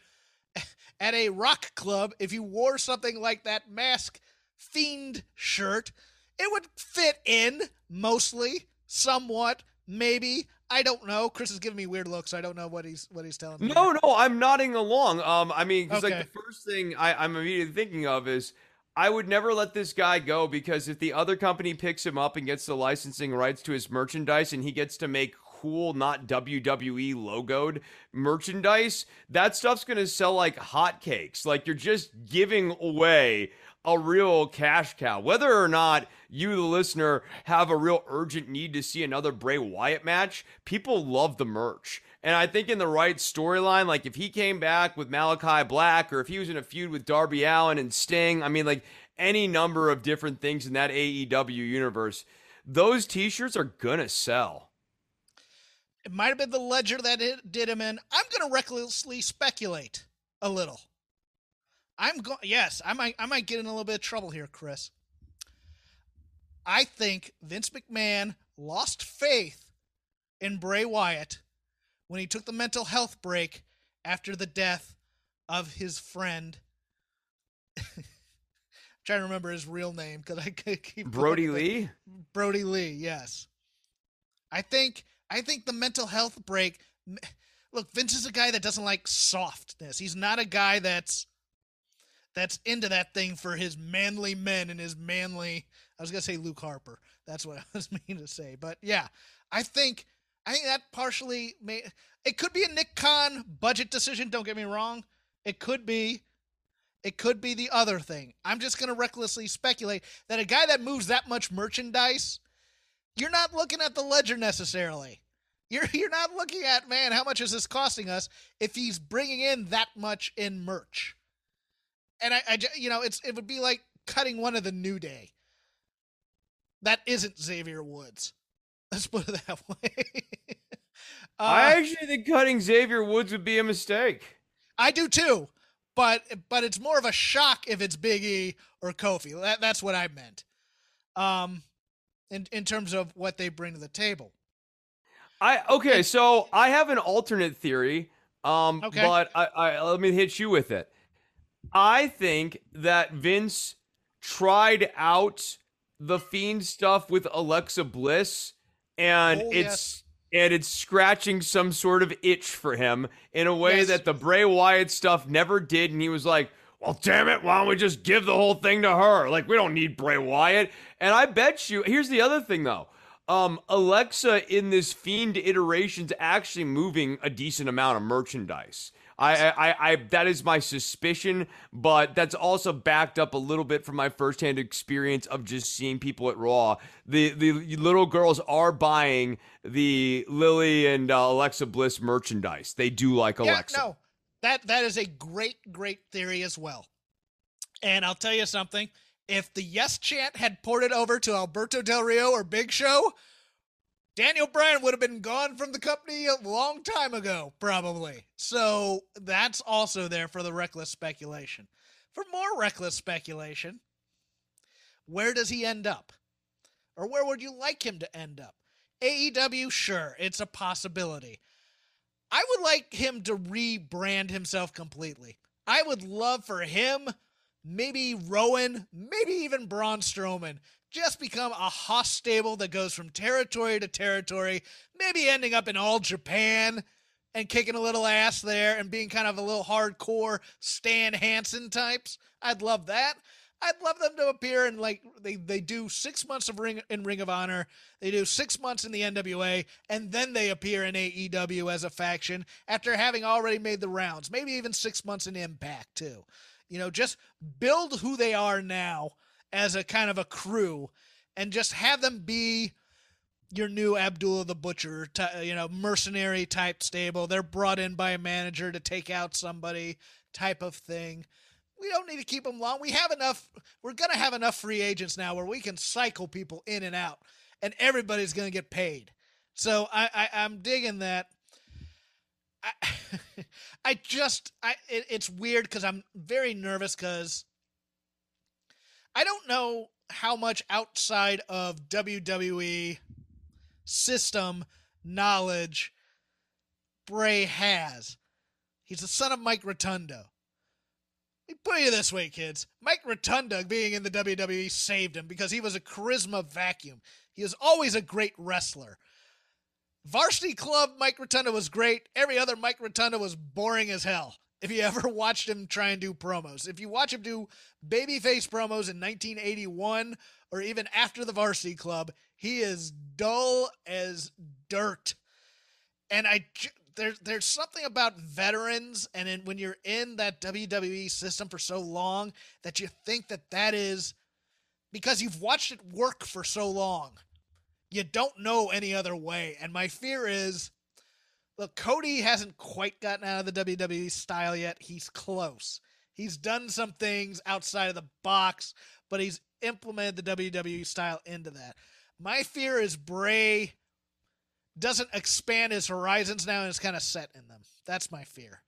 at a rock club, if you wore something like that mask fiend shirt, it would fit in mostly, somewhat, maybe. I don't know. Chris is giving me weird looks. I don't know what he's what he's telling me. No, no, I'm nodding along. Um, I mean, because okay. like the first thing I, I'm immediately thinking of is I would never let this guy go because if the other company picks him up and gets the licensing rights to his merchandise and he gets to make cool, not WWE logoed merchandise, that stuff's going to sell like hotcakes. Like you're just giving away a real cash cow. Whether or not you, the listener, have a real urgent need to see another Bray Wyatt match, people love the merch. And I think in the right storyline, like if he came back with Malakai Black or if he was in a feud with Darby Allin and Sting, I mean, like any number of different things in that AEW universe, those t shirts are going to sell. It might have been the ledger that it did him in. I'm going to recklessly speculate a little. I'm going. Yes, I might. I might get in a little bit of trouble here, Chris. I think Vince McMahon lost faith in Bray Wyatt when he took the mental health break after the death of his friend. I'm (laughs) trying to remember his real name because I could (laughs) keep Brodie Lee. Brodie Lee, yes. I think I think the mental health break. Look, Vince is a guy that doesn't like softness. He's not a guy that's that's into that thing for his manly men and his manly. I was gonna say Luke Harper. That's what (laughs) I was meaning to say. But yeah, I think I think that partially may. It could be a Nick Khan budget decision. Don't get me wrong. It could be. It could be the other thing. I'm just gonna recklessly speculate that a guy that moves that much merchandise you're not looking at the ledger necessarily. You're (laughs) you're not looking at man, how much is this costing us if he's bringing in that much in merch? And I, I you know, it's it would be like cutting one of the New Day. That isn't Xavier Woods. (laughs) Let's put it that (laughs) way. uh, I actually think cutting Xavier Woods would be a mistake. I do too, but but it's more of a shock if it's Big E or Kofi. That, that's what I meant. Um, in in terms of what they bring to the table. I okay, and, so I have an alternate theory. Um, okay. but I, I let me hit you with it. I think that Vince tried out the fiend stuff with Alexa Bliss, and oh, it's yes. and it's scratching some sort of itch for him in a way yes. that the Bray Wyatt stuff never did, and he was like, well, damn it, why don't we just give the whole thing to her? Like, we don't need Bray Wyatt. And I bet you, here's the other thing though. Um, Alexa in this Fiend iteration's actually moving a decent amount of merchandise. I, I, I, that is my suspicion, but that's also backed up a little bit from my firsthand experience of just seeing people at Raw. The the little girls are buying the Lily and uh, Alexa Bliss merchandise. They do like Alexa. No, that that is a great, great theory as well. And I'll tell you something. If the yes chant had ported over to Alberto Del Rio or Big Show, Daniel Bryan would have been gone from the company a long time ago, probably. So that's also there for the reckless speculation. For more reckless speculation, where does he end up? Or where would you like him to end up? AEW, sure, it's a possibility. I would like him to rebrand himself completely. I would love for him, maybe Rowan, maybe even Braun Strowman, just become a hoss stable that goes from territory to territory, maybe ending up in all Japan and kicking a little ass there and being kind of a little hardcore Stan Hansen types. I'd love that. I'd love them to appear in like they, they do six months of ring in Ring of Honor, they do six months in the NWA, and then they appear in AEW as a faction after having already made the rounds. Maybe even six months in Impact too. You know, just build who they are now as a kind of a crew, and just have them be your new Abdullah the Butcher, you know, mercenary type stable. They're brought in by a manager to take out somebody type of thing we don't need to keep them long. We have enough. We're going to have enough free agents now where we can cycle people in and out, and everybody's going to get paid. So I, I am digging that. I (laughs) I just I it, it's weird because I'm very nervous because I don't know how much outside of WWE system knowledge Bray has. He's the son of Mike Rotundo. Put you this way, kids. Mike Rotunda being in the WWE saved him because he was a charisma vacuum. He was always a great wrestler. Varsity Club, Mike Rotunda was great. Every other Mike Rotunda was boring as hell. (laughs) If you ever watched him try and do promos, if you watch him do babyface promos in 1981 or even after the Varsity Club, he is dull as dirt. And I, there's there's something about veterans and in, when you're in that WWE system for so long that you think that that is because you've watched it work for so long. You don't know any other way. And my fear is look, Cody hasn't quite gotten out of the WWE style yet. He's close. He's done some things outside of the box, but he's implemented the WWE style into that. My fear is Bray doesn't expand his horizons now and is kind of set in them. That's my fear.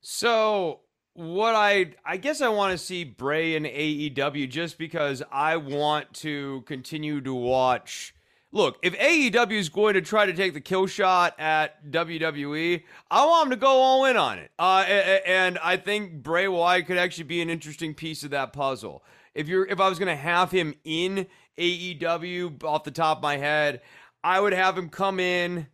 So what I I guess I want to see Bray in AEW just because I want to continue to watch. Look, if AEW is going to try to take the kill shot at WWE, I want them to go all in on it. Uh, and I think Bray Wyatt could actually be an interesting piece of that puzzle. If you're if I was going to have him in AEW off the top of my head, I would have him come in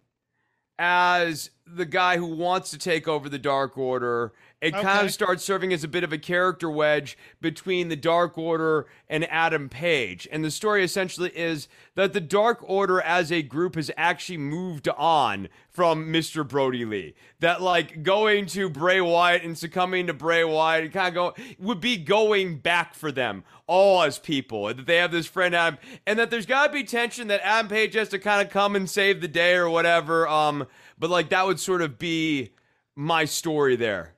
as the guy who wants to take over the Dark Order and okay. kind of starts serving as a bit of a character wedge between the Dark Order and Adam Page. And the story essentially is that the Dark Order as a group has actually moved on from Mr. Brodie Lee. That like going to Bray Wyatt and succumbing to Bray Wyatt kind of go would be going back for them all as people. And that they have this friend Adam and that there's gotta be tension that Adam Page has to kind of come and save the day or whatever. Um, but like that would sort of be my story there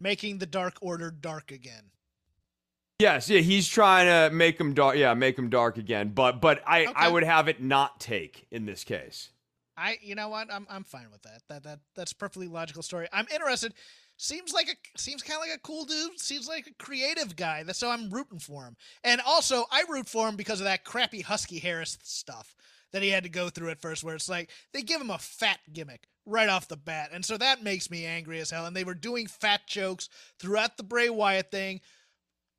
making the Dark Order dark again. Yes, yeah, he's trying to make him dark. Yeah, make him dark again. But but I okay. I would have it not take in this case. I you know what I'm I'm fine with that. That that that's perfectly logical story. I'm interested. Seems like a seems kind of like a cool dude. Seems like a creative guy. That's So I'm rooting for him. And also I root for him because of that crappy Husky Harris stuff that he had to go through at first, where it's like they give him a fat gimmick right off the bat. And so that makes me angry as hell. And they were doing fat jokes throughout the Bray Wyatt thing.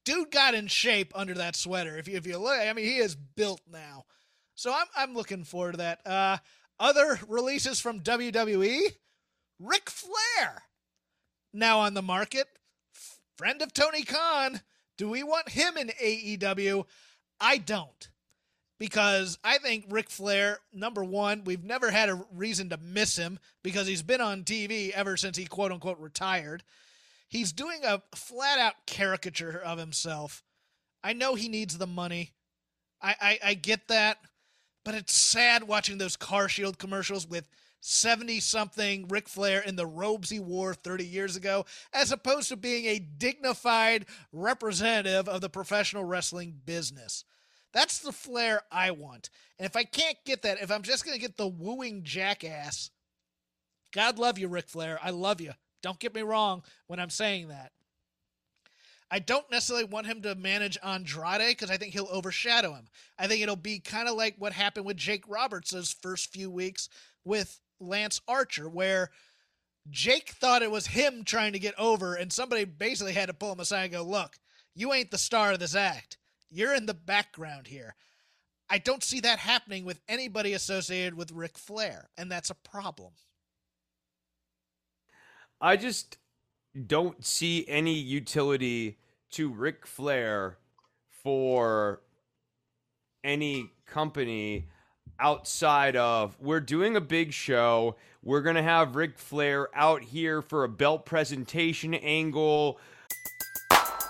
Dude got in shape under that sweater. If you if you look, I mean, he is built now. So I'm I'm looking forward to that. Uh, other releases from WWE, Ric Flair, now on the market. Friend of Tony Khan. Do we want him in AEW? I don't because I think Ric Flair, number one, we've never had a reason to miss him because he's been on TV ever since he quote unquote retired. He's doing a flat out caricature of himself. I know he needs the money. I, I, I get that, but it's sad watching those Car Shield commercials with 70 something Ric Flair in the robes he wore 30 years ago, as opposed to being a dignified representative of the professional wrestling business. That's the flair I want. And if I can't get that, if I'm just going to get the wooing jackass, God love you, Ric Flair. I love you. Don't get me wrong when I'm saying that. I don't necessarily want him to manage Andrade because I think he'll overshadow him. I think it'll be kind of like what happened with Jake Roberts those first few weeks with Lance Archer, where Jake thought it was him trying to get over, and somebody basically had to pull him aside and go, Look, you ain't the star of this act. You're in the background here. I don't see that happening with anybody associated with Ric Flair, and that's a problem. I just don't see any utility to Ric Flair for any company outside of we're doing a big show. We're going to have Ric Flair out here for a belt presentation angle.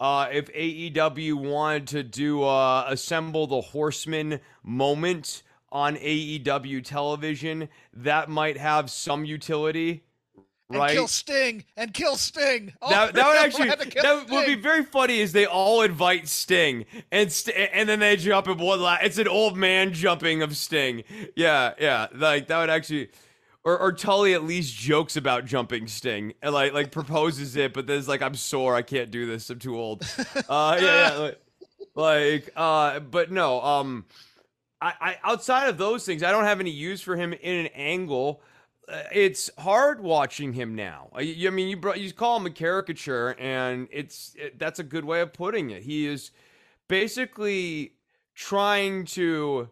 Uh, if AEW wanted to do uh, assemble the Horseman moment on AEW television, that might have some utility. And Right. kill Sting and kill Sting. Oh, that, that (laughs) would actually that would be very funny. Is they all invite Sting and st- and then they jump in one la- It's an old man jumping of Sting. Yeah, yeah. Like that would actually. Or, or Tully at least jokes about jumping Sting and like like proposes it, but then it's like I'm sore, I can't do this, I'm too old. (laughs) Uh, yeah, yeah, like, like uh, but no, um, I, I outside of those things, I don't have any use for him in an angle. Uh, it's hard watching him now. I, I mean, you brought, you call him a caricature, and it's it, that's a good way of putting it. He is basically trying to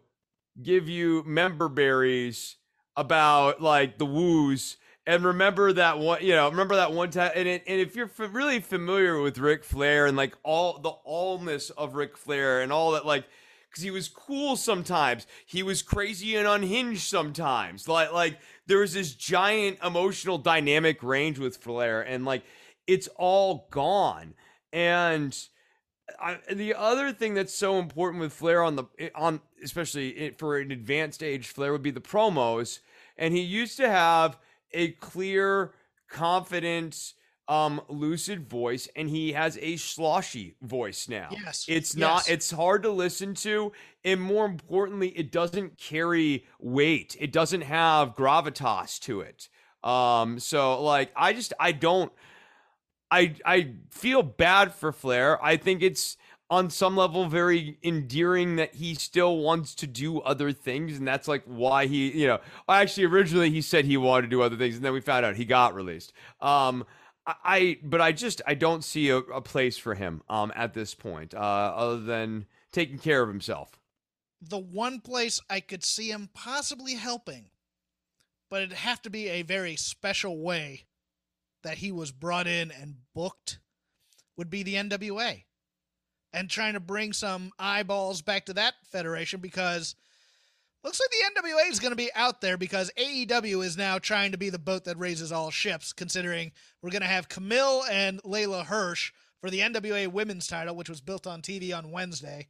give you member berries about like the woos. And remember that one you know remember that one time and, it, and if you're f- really familiar with Ric Flair and like all the allness of Ric Flair and all that like because he was cool sometimes. He was crazy and unhinged sometimes. Like like there was this giant emotional dynamic range with Flair and like it's all gone. And I, the other thing that's so important with Flair on the eh, on especially it, for an advanced age Flair would be the promos, and he used to have a clear, confident, um, lucid voice, and he has a sloshy voice now. Yes, it's not. yes. It's hard to listen to, and more importantly, it doesn't carry weight. It doesn't have gravitas to it. Um, so like I just I don't. I I feel bad for Flair. I think it's on some level very endearing that he still wants to do other things, and that's like why he, you know, actually originally he said he wanted to do other things, and then we found out he got released. Um, I, but I just I don't see a, a place for him um at this point, uh, other than taking care of himself. the one place I could see him possibly helping, but it'd have to be a very special way that he was brought in and booked, would be the NWA. And trying to bring some eyeballs back to that federation because looks like the NWA is going to be out there because AEW is now trying to be the boat that raises all ships, considering we're going to have Kamille and Leyla Hirsch for the NWA women's title, which was built on TV on Wednesday.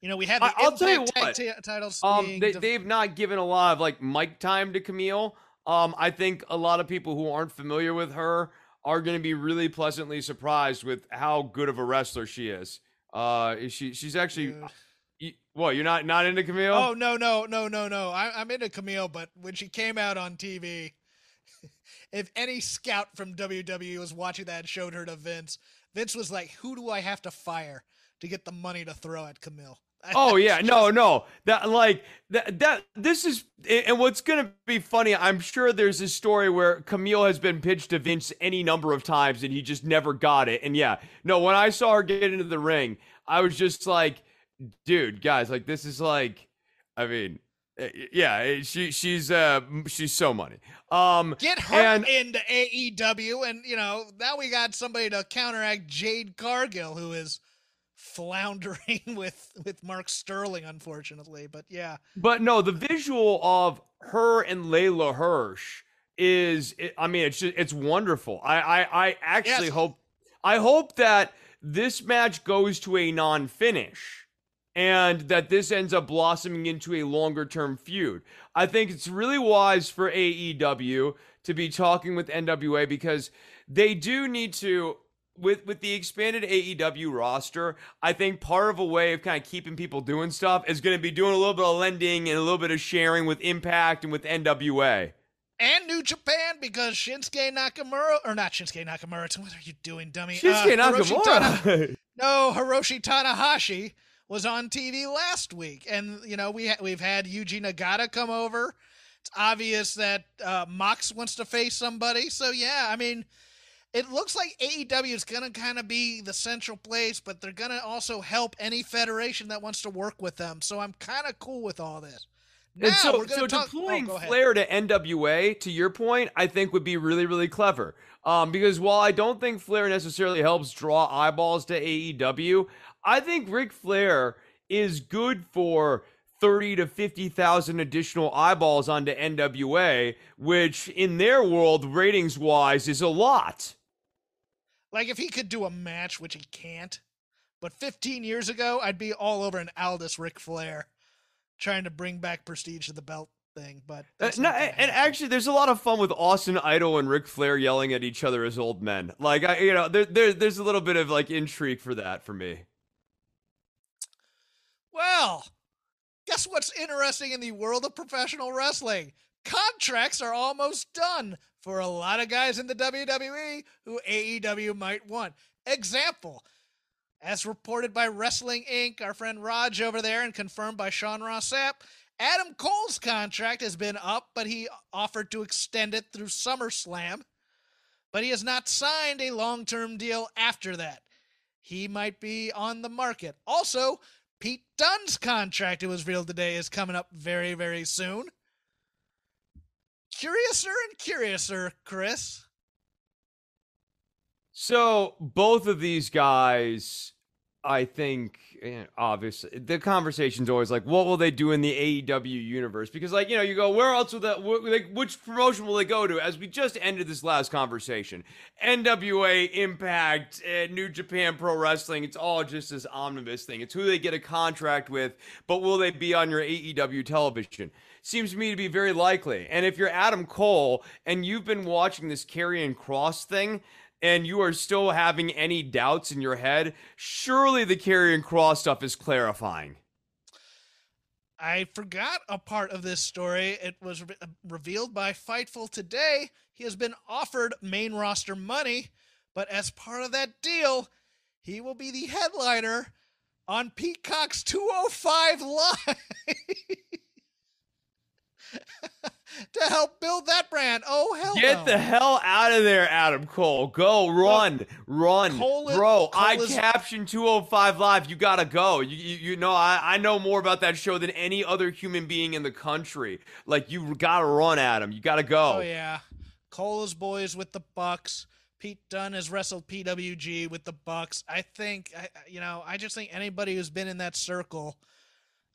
You know, we had the I'll tell you what, ti- titles. Um, they, def- they've not given a lot of like mic time to Kamille. Um, I think a lot of people who aren't familiar with her are going to be really pleasantly surprised with how good of a wrestler she is. Uh, she she's actually. Dude. You, what you're not not into Kamille? Oh no no no no no! I, I'm into Kamille, but when she came out on TV, (laughs) if any scout from WWE was watching that and showed her to Vince, Vince was like, "Who do I have to fire to get the money to throw at Kamille?" Oh yeah, (laughs) no, no. That like that that this is and what's gonna be funny. I'm sure there's a story where Kamille has been pitched to Vince any number of times and he just never got it. And yeah, no. When I saw her get into the ring, I was just like, dude, guys, like this is like, I mean, eh, yeah, eh, she she's uh she's so money. Um, Get her and into AEW, and you know now we got somebody to counteract Jade Cargill, who is floundering (laughs) with with Mark Sterling, unfortunately. But yeah, But no, the visual of her and Leyla Hirsch is, I mean, it's just, it's wonderful. I, I, I actually Yes. hope, I hope that this match goes to a non finish and that this ends up blossoming into a longer term feud. I think it's really wise for AEW to be talking with NWA because they do need to with with the expanded AEW roster, I think part of a way of kind of keeping people doing stuff is going to be doing a little bit of lending and a little bit of sharing with Impact and with NWA. And New Japan because Shinsuke Nakamura or not Shinsuke Nakamura. What are you doing, dummy? Shinsuke uh, Nakamura. Tana, (laughs) no, Hiroshi Tanahashi was on TV last week, and you know we ha- we've had Yuji Nagata come over. It's obvious that uh, Mox wants to face somebody. So yeah, I mean it looks like AEW is going to kind of be the central place, but they're going to also help any federation that wants to work with them. So I'm kind of cool with all this. Now, and so, so talk- deploying oh, Flair to NWA, to your point, I think would be really, really clever. Um, because while I don't think Flair necessarily helps draw eyeballs to AEW, I think Ric Flair is good for 30 to 50,000 additional eyeballs onto NWA, which in their world, ratings wise, is a lot. Like if he could do a match, which he can't, but 15 years ago, I'd be all over an Aldis Ric Flair trying to bring back prestige to the belt thing. But uh, no, and actually, there's a lot of fun with Austin Idol and Ric Flair yelling at each other as old men. Like I, you know, there, there there's a little bit of like intrigue for that for me. Well, guess what's interesting in the world of professional wrestling? Contracts are almost done for a lot of guys in the WWE who AEW might want. Example, as reported by Wrestling Inc., our friend Raj over there, and confirmed by Sean Ross Sapp, Adam Cole's contract has been up, but he offered to extend it through SummerSlam. But he has not signed a long term deal after that. He might be on the market. Also, Pete Dunne's contract, it was revealed today, is coming up very, very soon curiouser and curiouser, Chris. So both of these guys, I think, eh, obviously, the conversation's always like, what will they do in the AEW universe? Because, like, you know, you go, where else will that, like, which promotion will they go to? As we just ended this last conversation, NWA, Impact, uh, New Japan Pro Wrestling, it's all just this omnibus thing. It's who they get a contract with, but will they be on your AEW television? Seems to me to be very likely. And if you're Adam Cole and you've been watching this Karrion Kross thing, and you are still having any doubts in your head, surely the Karrion Kross stuff is clarifying. I forgot a part of this story. It was re- revealed by Fightful today. He has been offered main roster money, but as part of that deal, he will be the headliner on Peacock's 205 Live. (laughs) (laughs) to help build that brand. Oh hell! Get no. the hell out of there, Adam Cole. Go run, run, Cole is, bro. Cole I is... captioned 205 live. You gotta go. You, you, you know I, I know more about that show than any other human being in the country. Like you gotta run, Adam. You gotta go. Oh yeah, Cole is boys with the Bucks. Pete Dunne has wrestled PWG with the Bucks. I think, I, you know, I just think anybody who's been in that circle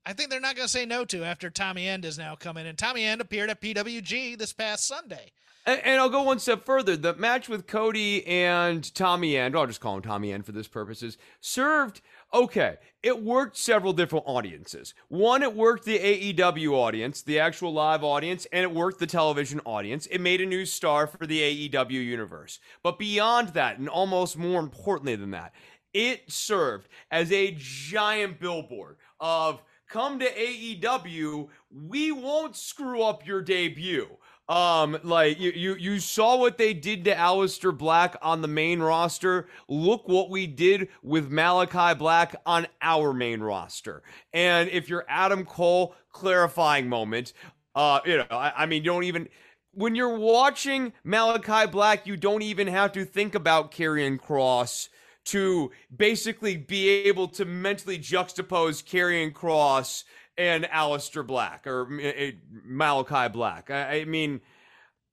I think they're not going to say no to after Tommy End is now coming. And Tommy End appeared at PWG this past Sunday. And, and, I'll go one step further. The match with Cody and Tommy End, I'll just call him Tommy End for this purposes, served okay. It worked several different audiences. One, it worked the AEW audience, the actual live audience, and it worked the television audience. It made a new star for the AEW universe. But beyond that, and almost more importantly than that, it served as a giant billboard of come to AEW, we won't screw up your debut. Um, like you, you, you saw what they did to Aleister Black on the main roster. Look what we did with Malakai Black on our main roster. And if you're Adam Cole, clarifying moment. Uh, you know, I, I mean, you don't even when you're watching Malakai Black, you don't even have to think about Karrion Kross to basically be able to mentally juxtapose Karrion Kross and Aleister Black or Malakai Black. I, I mean,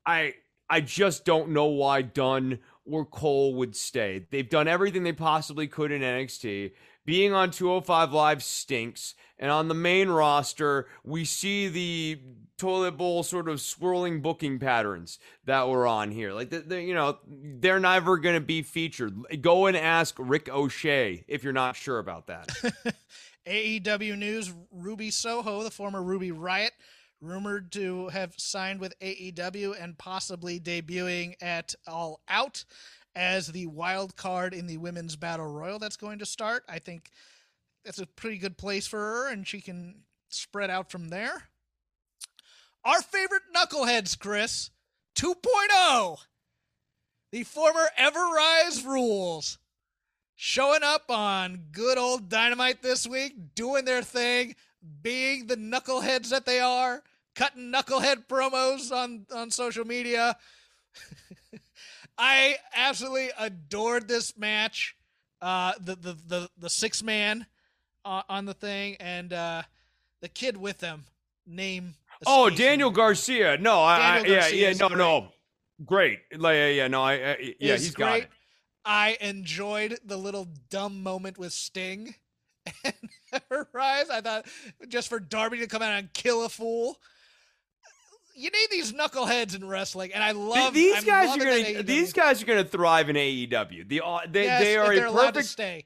I I just don't know why Dunne or Cole would stay. They've done everything they possibly could in NXT. Being on 205 Live stinks. And on the main roster, we see the toilet bowl sort of swirling booking patterns that were on here. Like, the, you know, they're never going to be featured. Go and ask Ricochet if you're not sure about that. (laughs) AEW news Ruby Soho, the former Ruby Riot, rumored to have signed with AEW and possibly debuting at All Out as the wild card in the women's battle royal that's going to start. I think that's a pretty good place for her, and she can spread out from there. Our favorite knuckleheads, Chris 2.0, the former Ever Rise rules, showing up on good old Dynamite this week, doing their thing, being the knuckleheads that they are, cutting knucklehead promos on, on social media. (laughs) I absolutely adored this match. Uh, the the the the six man uh, on the thing and uh, the kid with them name. Oh, Daniel. Garcia. No, I, I yeah yeah no great. no great. Like, yeah yeah no I, I yeah he's great. got it. I enjoyed the little dumb moment with Sting (laughs) and her Rise. I thought just for Darby to come out and kill a fool you need these knuckleheads in wrestling, and I love these I'm guys. Are gonna these guys are gonna thrive in AEW. The uh, they yes, they are a perfect. stay.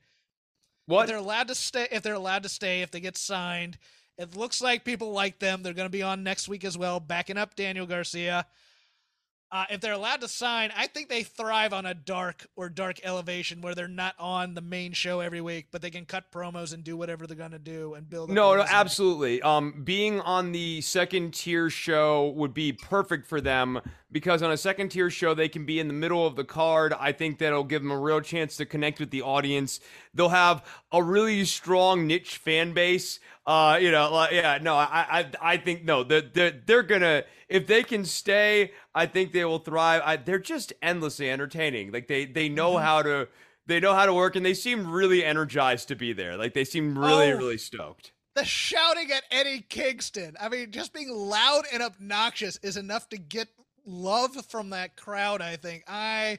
What if they're allowed to stay? If they're allowed to stay, if they get signed, it looks like people like them. They're going to be on next week as well, backing up Daniel Garcia. Uh, if they're allowed to sign, I think they thrive on a dark or dark elevation where they're not on the main show every week, but they can cut promos and do whatever they're gonna do and build. No, no, absolutely. Um, being on the second tier show would be perfect for them because on a second tier show they can be in the middle of the card. I think that'll give them a real chance to connect with the audience. They'll have a really strong niche fan base. Uh, you know, like, yeah, no, I, I, I think no, they're, they're, they're gonna if they can stay, I think they will thrive. I, they're just endlessly entertaining. Like they, they know mm-hmm. how to, they know how to work, and they seem really energized to be there. Like they seem really, oh, really stoked. The shouting at Eddie Kingston. I mean, just being loud and obnoxious is enough to get love from that crowd. I think I.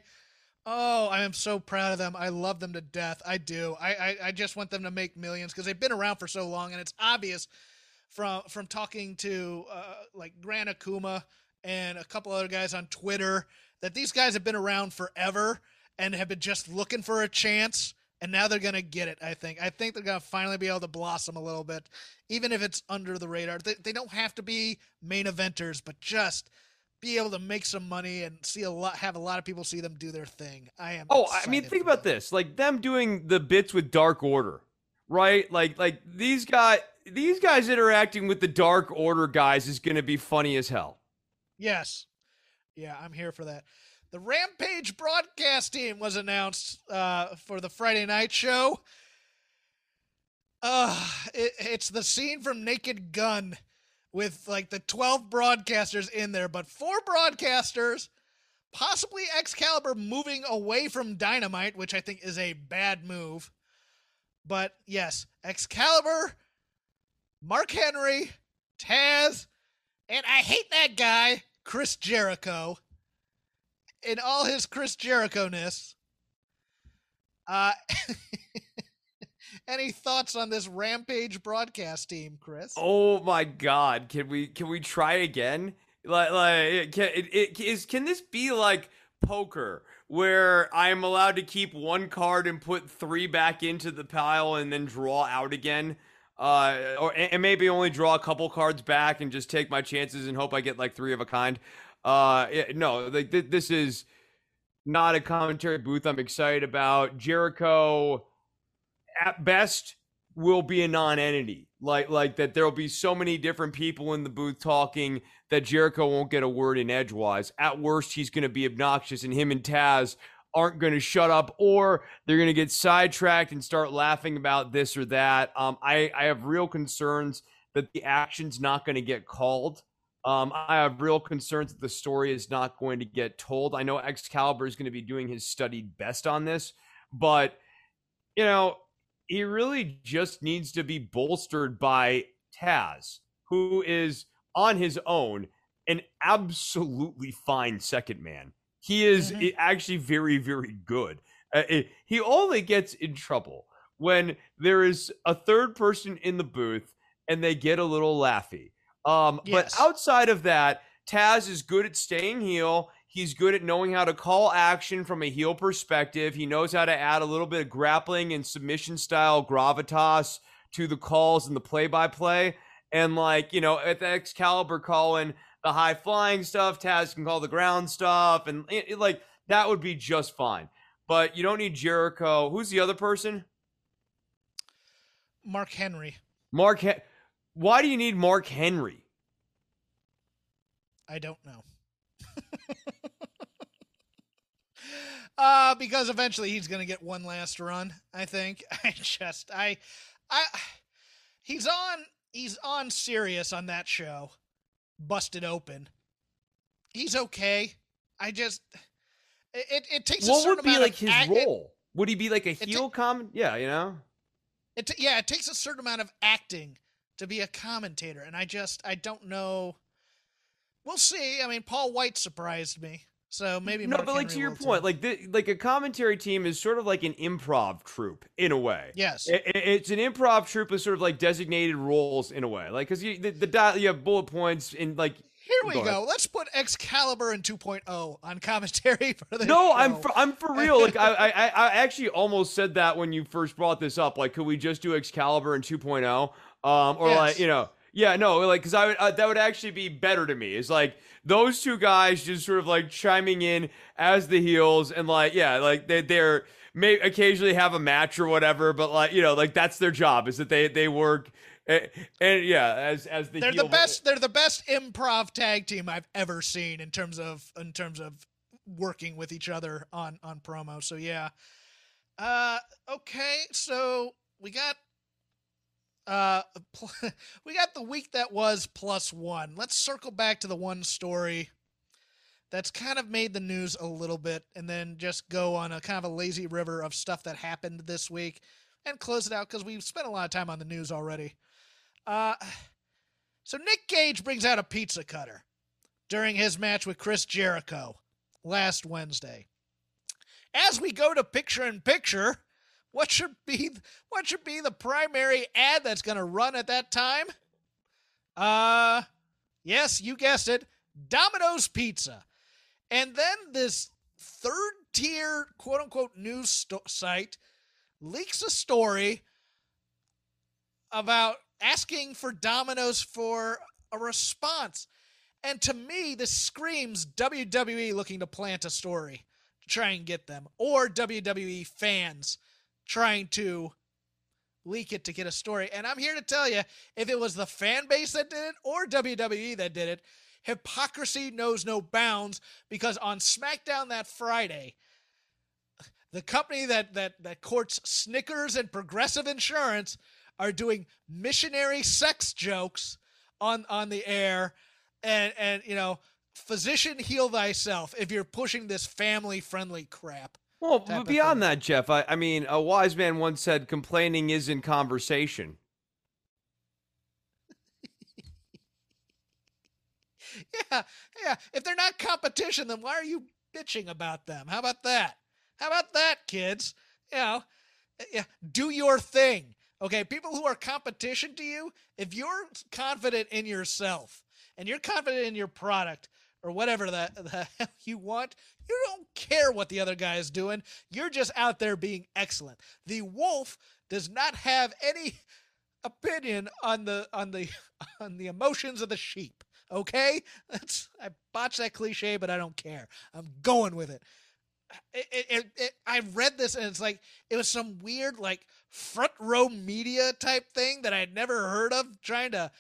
Oh, I am so proud of them. I love them to death. I do. I, I, I just want them to make millions because they've been around for so long, and it's obvious from from talking to uh, like Grant Akuma and a couple other guys on Twitter that these guys have been around forever and have been just looking for a chance and now they're gonna get it. I think. I think they're gonna finally be able to blossom a little bit, even if it's under the radar. They, they don't have to be main eventers, but just be able to make some money and see a lot have a lot of people see them do their thing. I am. Oh, I mean, think about this: like them doing the bits with Dark Order, right? Like, like these guys, these guys interacting with the Dark Order guys is going to be funny as hell. Yes, yeah, I'm here for that. The Rampage broadcast team was announced uh, for the Friday night show. Uh, it, it's the scene from Naked Gun with like the 12 broadcasters in there, but four broadcasters, possibly Excalibur moving away from Dynamite, which I think is a bad move. But yes, Excalibur, Mark Henry, Taz, and I hate that guy, Chris Jericho in all his Chris Jericho ness. Uh, (laughs) any thoughts on this Rampage broadcast team, Chris? Oh my God! Can we can we try again? Like like can it, it is can this be like poker where I'm allowed to keep one card and put three back into the pile and then draw out again? Uh, or and maybe only draw a couple cards back and just take my chances and hope I get like three of a kind. Uh, no, like th- this is not a commentary booth I'm excited about. Jericho, at best, will be a non-entity. Like like that, there'll be so many different people in the booth talking that Jericho won't get a word in edgewise. At worst, he's going to be obnoxious, and him and Taz aren't going to shut up, or they're going to get sidetracked and start laughing about this or that. Um, I I have real concerns that the action's not going to get called. Um, I have real concerns that the story is not going to get told. I know Excalibur is going to be doing his studied best on this, but you know, he really just needs to be bolstered by Taz, who is on his own an absolutely fine second man He is Mhm. actually very, very good. Uh, it- he only gets in trouble when there is a third person in the booth and they get a little laughy. Um, Yes. But outside of that, Taz is good at staying heel. He's good at knowing how to call action from a heel perspective. He knows how to add a little bit of grappling and submission style gravitas to the calls and the play by play. And like, you know, at the Excalibur calling the high flying stuff, Taz can call the ground stuff. And it, it, like, that would be just fine. But you don't need Jericho. Who's the other person? Mark Henry. Mark. Hen- Why do you need Mark Henry? I don't know. (laughs) uh because eventually he's going to get one last run, I think. (laughs) I just I I he's on he's on Sirius on that show. Busted open. He's okay. I just it it, takes a What certain would be amount like of his act- it- role? Would he be like a ta- heel comment? Yeah, you know. It, t- yeah, it takes a certain amount of acting to be a commentator, and I just I don't know. We'll see. I mean, Paul White surprised me, so maybe no, Mark but like Henry to your will too. point, like the, like a commentary team is sort of like an improv troupe in a way. yes, I- I- it's an improv troupe with sort of like designated roles in a way, like because you the, the dial you have bullet points and like here we go go. Let's put Excalibur and 2.0 on commentary (laughs) for the no, show. I'm for, I'm for real. Like I, I I I actually almost said that when you first brought this up. Like, could we just do Excalibur and 2.0? Um, or like you know, yeah, no, like because I would uh, that would actually be better to me. Is like those two guys just sort of like chiming in as the heels and like yeah, like they they're may occasionally have a match or whatever, but like you know, like that's their job is that they they work. And, and yeah, as as the they're the best. They're the best improv tag team I've ever seen in terms of in terms of working with each other on on promo. So yeah. Uh, okay, so we got uh (laughs) we got the week that was plus one. Let's circle back to the one story that's kind of made the news a little bit, and then just go on a kind of a lazy river of stuff that happened this week, and close it out because we've spent a lot of time on the news already. Uh, so Nick Gage brings out a pizza cutter during his match with Chris Jericho last Wednesday. As we go to picture in picture, what should be what should be the primary ad that's going to run at that time? Uh yes, you guessed it, Domino's Pizza. And then this third tier quote unquote news sto- site leaks a story about asking for Domino's for a response. And to me, this screams WWE looking to plant a story to try and get them, or WWE fans trying to leak it to get a story. And I'm here to tell you if it was the fan base that did it or WWE that did it, hypocrisy knows no bounds because on SmackDown that Friday, the company that that that courts Snickers and Progressive Insurance are doing missionary sex jokes on on the air and and you know physician heal thyself if you're pushing this family friendly crap Well, but beyond that, Jeff, I, I mean, a wise man once said, "Complaining is in conversation." (laughs) yeah yeah. If they're not competition then why are you bitching about them? How about that? How about that kids? You know eh, yeah do your thing. Okay people who are competition to you if you're confident in yourself and you're confident in your product or whatever that (laughs) the hell you want. You don't care what the other guy is doing. You're just out there being excellent. The wolf does not have any opinion on the on the (laughs) on the emotions of the sheep okay? (laughs) That's i botched that cliche but i don't care. I'm going with it. It, it, it, it i read this and it's like it was some weird like front row media type thing that i'd never heard of trying to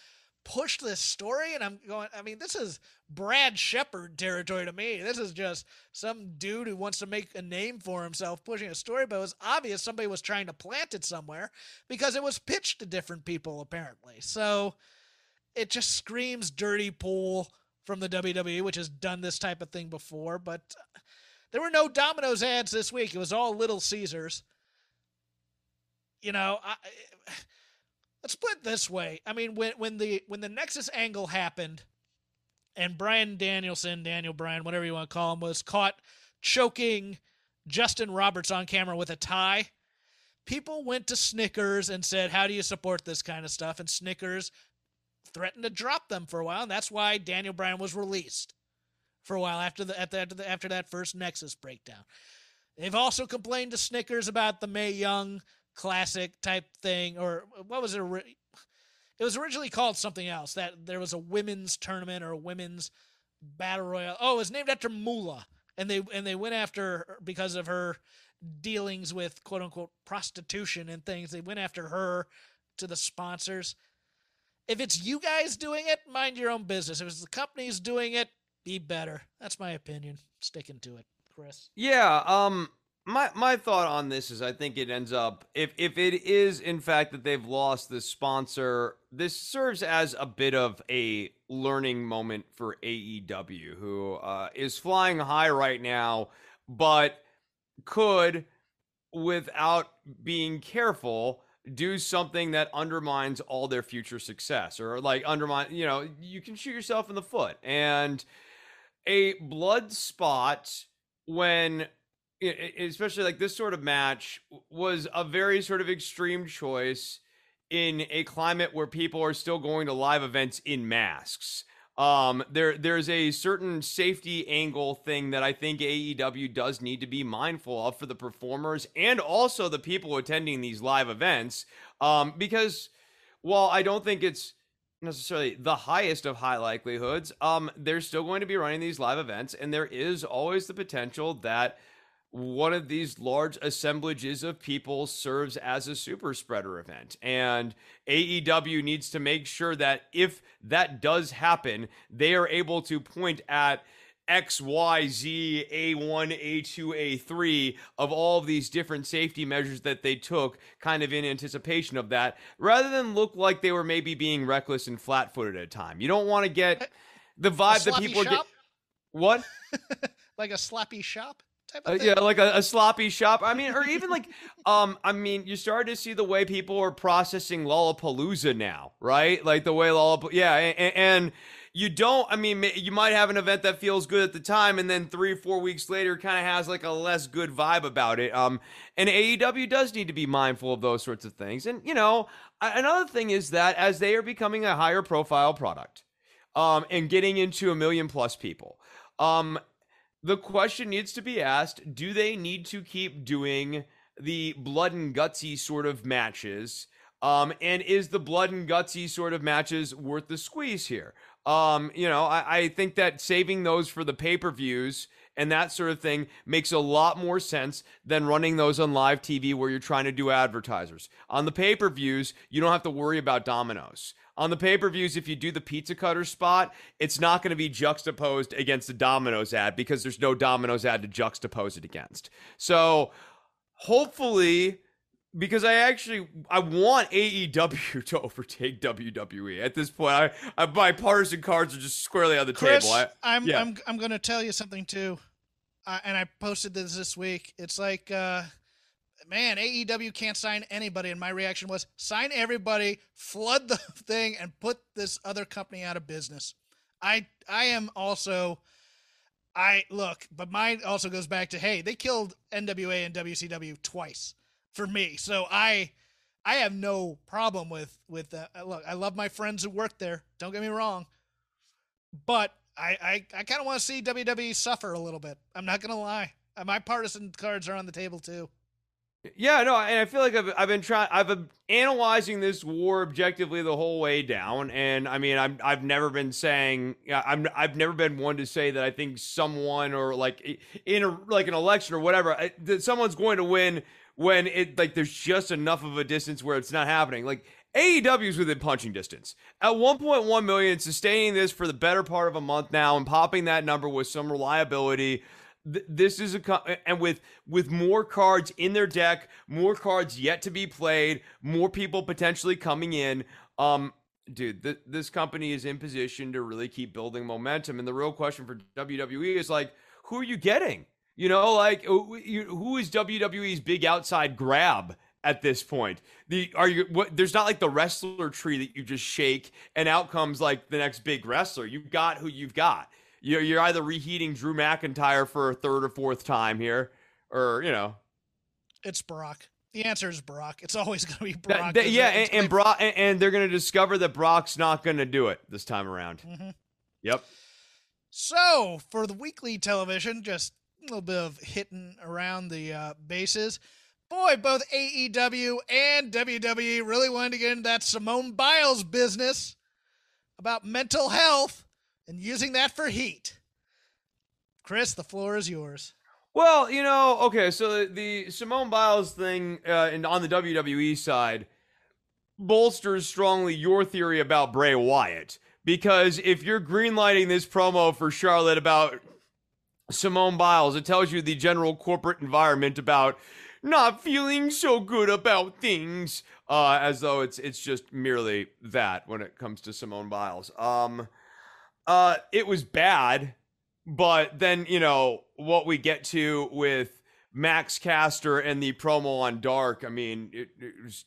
push this story and i'm going i mean this is brad shepard territory to me this is just some dude who wants to make a name for himself pushing a story but it was obvious somebody was trying to plant it somewhere because it was pitched to different people apparently so it just screams dirty pool from the WWE, which has done this type of thing before. But uh, there were no Domino's ads this week. It was all Little Caesars. You know, I, (sighs) let's put it this way. I mean, when when the when the Nexus angle happened, and Bryan Danielson, Daniel Bryan, whatever you want to call him, was caught choking Justin Roberts on camera with a tie. People went to Snickers and said, How do you support this kind of stuff? And Snickers threatened to drop them for a while, and that's why Daniel Bryan was released for a while after the, after, the, after that first Nexus breakdown. They've also complained to Snickers about the Mae Young classic type thing, or uh, what was it? It was originally called something else. That there was a women's tournament or a women's battle royal. Oh, it was named after Moolah, and they and they went after her because of her dealings with quote unquote prostitution and things. They went after her to the sponsors. If it's you guys doing it, mind your own business. If it's the companies doing it, be better. That's my opinion. Sticking to it, Chris. Yeah. Um. My my thought on this is I think it ends up if if it is in fact that they've lost this sponsor, this serves as a bit of a learning moment for AEW, who uh, is flying high right now, but could, without being careful, do something that undermines all their future success or like undermine. You know, you can shoot yourself in the foot and a blood spot when especially like this sort of match was a very sort of extreme choice in a climate where people are still going to live events in masks. Um, there there's a certain safety angle thing that I think AEW does need to be mindful of for the performers and also the people attending these live events. Um, because while I don't think it's necessarily the highest of high likelihoods. Um, they're still going to be running these live events, and there is always the potential that one of these large assemblages of people serves as a super spreader event. And AEW needs to make sure that if that does happen, they are able to point at X, Y, Z, A1, A2, A3 of all of these different safety measures that they took kind of in anticipation of that, rather than look like they were maybe being reckless and flat footed at a time. You don't want to get the vibe that people shop? get. What? (laughs) like a sloppy shop? Uh, yeah, like a, a, sloppy shop. I mean, or even like, (laughs) um, I mean, you start to see the way people are processing Lollapalooza now, right? Like the way Lollapalooza, yeah, and, and you don't. I mean, you might have an event that feels good at the time, and then three four weeks later, kind of has like a less good vibe about it. Um, and AEW does need to be mindful of those sorts of things. And you know, another thing is that as they are becoming a higher profile product, um, and getting into a million plus people, um the question needs to be asked do they need to keep doing the blood and gutsy sort of matches? Um, and is the blood and gutsy sort of matches worth the squeeze here? Um, you know, I, I think that saving those for the pay per views and that sort of thing makes a lot more sense than running those on live TV where you're trying to do advertisers. On the pay per views, you don't have to worry about Domino's. On the pay per views, if you do the pizza cutter spot, it's not going to be juxtaposed against the Domino's ad because there's no Domino's ad to juxtapose it against. So hopefully, because I actually I want AEW (laughs) to overtake WWE at this point. I, I my partisan cards are just squarely on the Chris, table. I, I'm yeah. I'm I'm going to tell you something too, uh, and I posted this this week. It's like. Uh, man, AEW can't sign anybody. And my reaction was sign everybody, flood the (laughs) thing, and put this other company out of business. I I am also I look, but mine also goes back to hey, they killed NWA and WCW twice for me. So I I have no problem with with uh, look, I love my friends who work there. Don't get me wrong. But I I, I kind of want to see WWE suffer a little bit. I'm not to lie. My partisan cards are on the table too. Yeah, no, and I feel like I've, I've been trying, I've been analyzing this war objectively the whole way down, and I mean, I'm, I've never been saying, I'm, I've never been one to say that I think someone or like in a like an election or whatever that someone's going to win when it like there's just enough of a distance where it's not happening. Like AEW is within punching distance at 1.1 million, sustaining this for the better part of a month now, and popping that number with some reliability this is a and with with more cards in their deck, more cards yet to be played, more people potentially coming in. Um, dude, th- this company is in position to really keep building momentum. And the real question for WWE is like, who are you getting? You know, like who is WWE's big outside grab at this point. The are you what there's not like the wrestler tree that you just shake and out comes like the next big wrestler. You've got who you've got. You're you're either reheating Drew McIntyre for a third or fourth time here, or you know. It's Brock. The answer is Brock. It's always going to be Brock. That, that, yeah, and, and Brock, and, and, they're going to discover that Brock's not going to do it this time around. Mm-hmm. Yep. So for the weekly television, just little bit of hitting around the uh, bases. Boy, both AEW and WWE really wanted to get into that Simone Biles business about mental health and using that for heat. Chris, the floor is yours. Well, you know, okay, so the, the Simone Biles thing uh, and on the WWE side bolsters strongly your theory about Bray Wyatt. Because if you're greenlighting this promo for Charlotte about Simone Biles, it tells you the general corporate environment about not feeling so good about things, uh, as though it's it's just merely that when it comes to Simone Biles. Um, uh, it was bad, but then you know what we get to with Max Caster and the promo on Dark. I mean, it, it was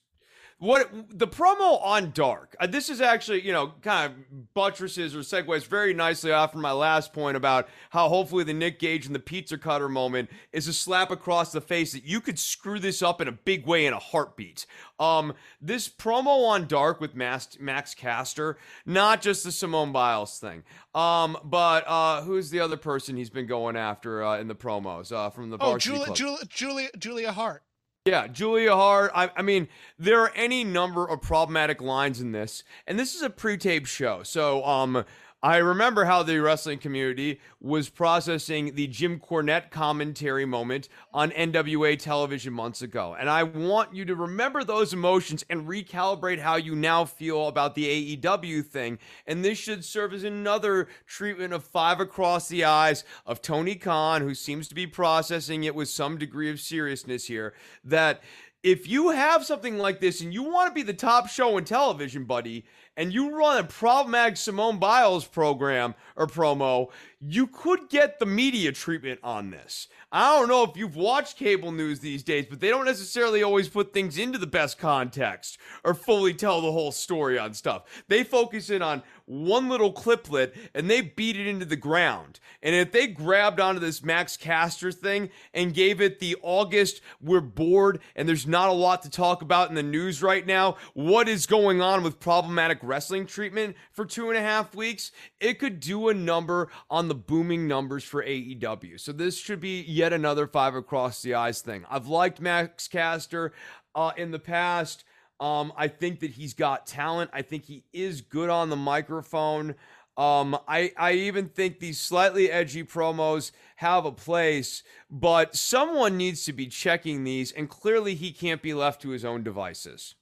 what the promo on Dark. Uh, this is actually, you know, kind of buttresses or segues very nicely off from my last point about how hopefully the Nick Gage and the pizza cutter moment is a slap across the face that you could screw this up in a big way in a heartbeat. Um, this promo on Dark with Max, Max Caster, not just the Simone Biles thing, um, but uh, who's the other person he's been going after uh, in the promos uh, from the oh, Julia, Julia, Julia, Julia Hart. Yeah, Julia Hart. I, I, mean, there are any number of problematic lines in this, and this is a pre-taped show, so um, I remember how the wrestling community was processing the Jim Cornette commentary moment on NWA television months ago. And I want you to remember those emotions and recalibrate how you now feel about the AEW thing. And this should serve as another treatment of five across the eyes of Tony Khan, who seems to be processing it with some degree of seriousness here, that if you have something like this and you want to be the top show in television, buddy, and you run a problematic Simone Biles program or promo, you could get the media treatment on this. I don't know if you've watched cable news these days, but they don't necessarily always put things into the best context or fully tell the whole story on stuff. They focus in on one little cliplet and they beat it into the ground. And if they grabbed onto this Max Caster thing and gave it the August, we're bored and there's not a lot to talk about in the news right now, what is going on with problematic wrestling treatment for two and a half weeks, it could do a number on the booming numbers for AEW. So this should be yet another five across the eyes thing. I've liked Max Caster uh, in the past. Um, I think that he's got talent. I think he is good on the microphone. Um, I, I even think these slightly edgy promos have a place, but someone needs to be checking these, and clearly he can't be left to his own devices.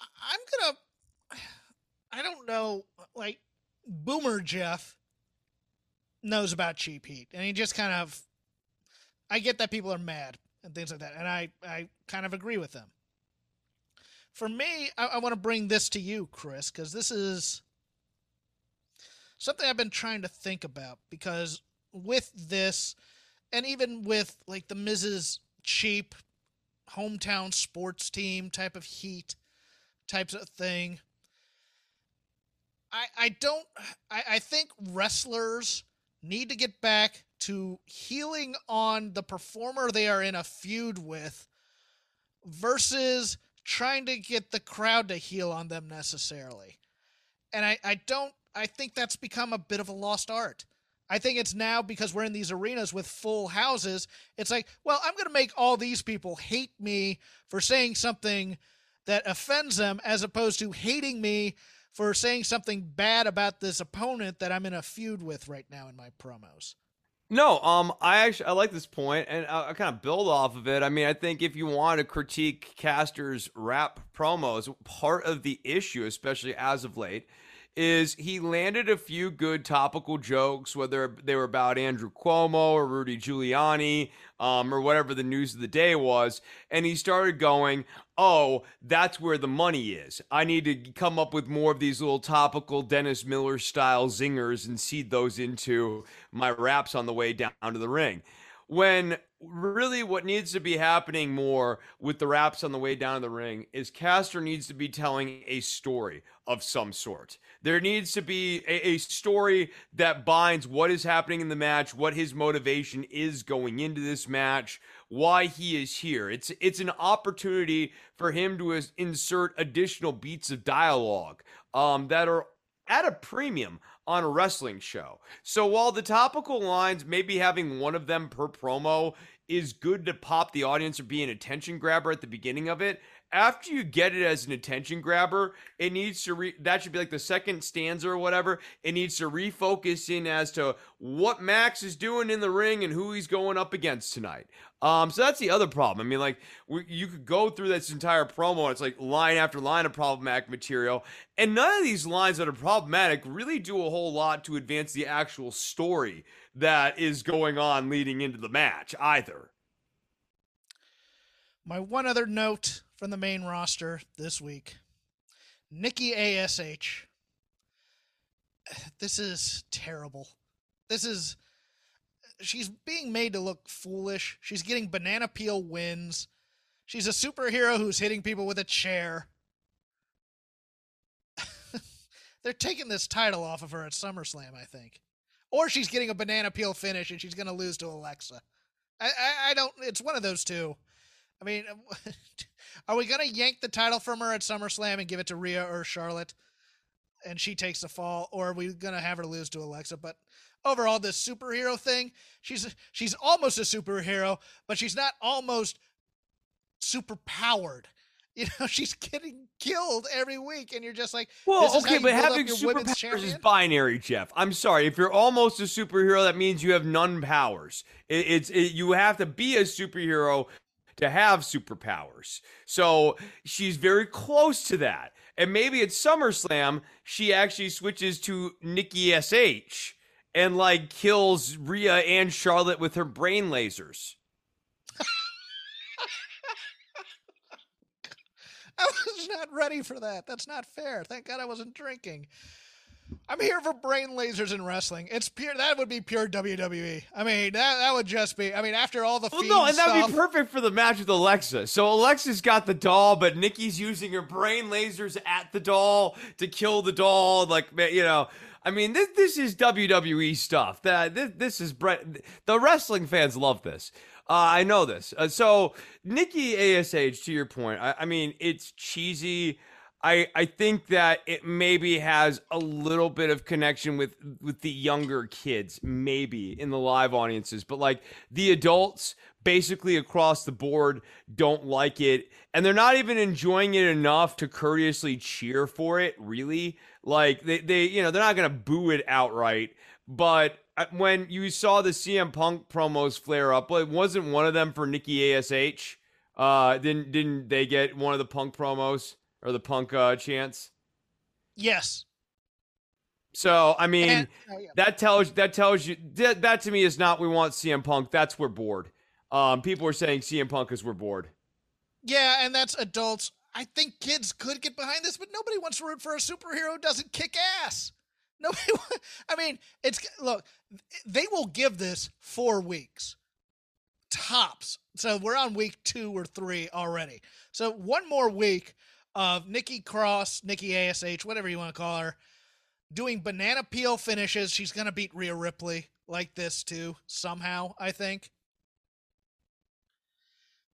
I'm gonna. I don't know, like Boomer Jeff knows about cheap heat, and he just kind of. I get that people are mad and things like that, and I I kind of agree with them. For me, I, I want to bring this to you, Chris, because this is something I've been trying to think about. Because with this, and even with like the Mrs. cheap hometown sports team type of heat types of thing. I I don't I, I think wrestlers need to get back to healing on the performer they are in a feud with versus trying to get the crowd to heal on them necessarily. And I, I don't I think that's become a bit of a lost art. I think it's now because we're in these arenas with full houses, it's like, well, I'm going to make all these people hate me for saying something that offends them as opposed to hating me for saying something bad about this opponent that I'm in a feud with right now in my promos. No, um, I actually I like this point, and I, I kind of build off of it. I mean, I think if you want to critique Caster's rap promos, part of the issue, especially as of late, is he landed a few good topical jokes, whether they were about Andrew Cuomo or Rudy Giuliani, um, or whatever the news of the day was, and he started going, "Oh, that's where the money is. I need to come up with more of these little topical Dennis Miller style zingers and seed those into my raps on the way down to the ring." When really what needs to be happening more with the raps on the way down to the ring is Caster needs to be telling a story of some sort. There needs to be a, a, story that binds what is happening in the match, what his motivation is going into this match, why he is here. It's it's an opportunity for him to insert additional beats of dialogue um, that are at a premium on a wrestling show. So while the topical lines, maybe having one of them per promo is good to pop the audience or be an attention grabber at the beginning of it, after you get it as an attention grabber, it needs to re that should be like the second stanza or whatever. It needs to refocus in as to what Max is doing in the ring and who he's going up against tonight. Um, so that's the other problem. I mean, like we, you could go through this entire promo, and it's like line after line of problematic material, and none of these lines that are problematic really do a whole lot to advance the actual story that is going on leading into the match either. My one other note from the main roster this week. Nikki ASH. (sighs) This is terrible. This is she's being made to look foolish. She's getting banana peel wins. She's a superhero who's hitting people with a chair. (laughs) They're taking this title off of her at SummerSlam, I think. Or she's getting a banana peel finish and she's going to lose to Alexa. I, I, I don't, it's one of those two. I mean, (laughs) are we gonna yank the title from her at SummerSlam and give it to Rhea or Charlotte, and she takes the fall, or are we gonna have her lose to Alexa? But overall, this superhero thing, she's she's almost a superhero, but she's not almost super powered. (laughs) You know, she's getting killed every week, and you're just like, well, okay, but having superpowers is binary, Jeff. I'm sorry. If you're almost a superhero, that means you have none powers. It, it's it, you have to be a superhero to have superpowers. So she's very close to that. And maybe at SummerSlam, she actually switches to Nikki SH and like kills Rhea and Charlotte with her brain lasers. (laughs) I was not ready for that. That's not fair. Thank God I wasn't drinking. I'm here for brain lasers and wrestling. It's pure. That would be pure WWE. I mean, that that would just be. I mean, after all the well, no, and that would be perfect for the match with Alexa. So Alexa's got the doll, but Nikki's using her brain lasers at the doll to kill the doll. Like you know, I mean, this this is WWE stuff. That this, this is Brett. The wrestling fans love this. Uh, I know this. Uh, so Nikki Ash, to your point, I, I mean, it's cheesy. I I think that it maybe has a little bit of connection with with the younger kids, maybe in the live audiences, but like the adults basically across the board don't like it and they're not even enjoying it enough to courteously cheer for it really. Like they, they you know they're not gonna boo it outright but uh, when you saw the cm punk promos flare up well, it wasn't one of them for nikki ash uh didn't didn't they get one of the punk promos or the punk uh, chants? Yes. So I mean, and, oh, yeah. that tells that tells you that, that to me is not we want CM Punk. That's we're bored. Um, people are saying CM Punk is we're bored. Yeah, and that's adults. I think kids could get behind this, but nobody wants to root for a superhero who doesn't kick ass. (laughs) Nobody. I mean, it's look. They will give this four weeks tops. So we're on week two or three already. So one more week of Nikki Cross, Nikki ASH, whatever you want to call her, doing banana peel finishes. She's going to beat Rhea Ripley like this too, somehow, I think.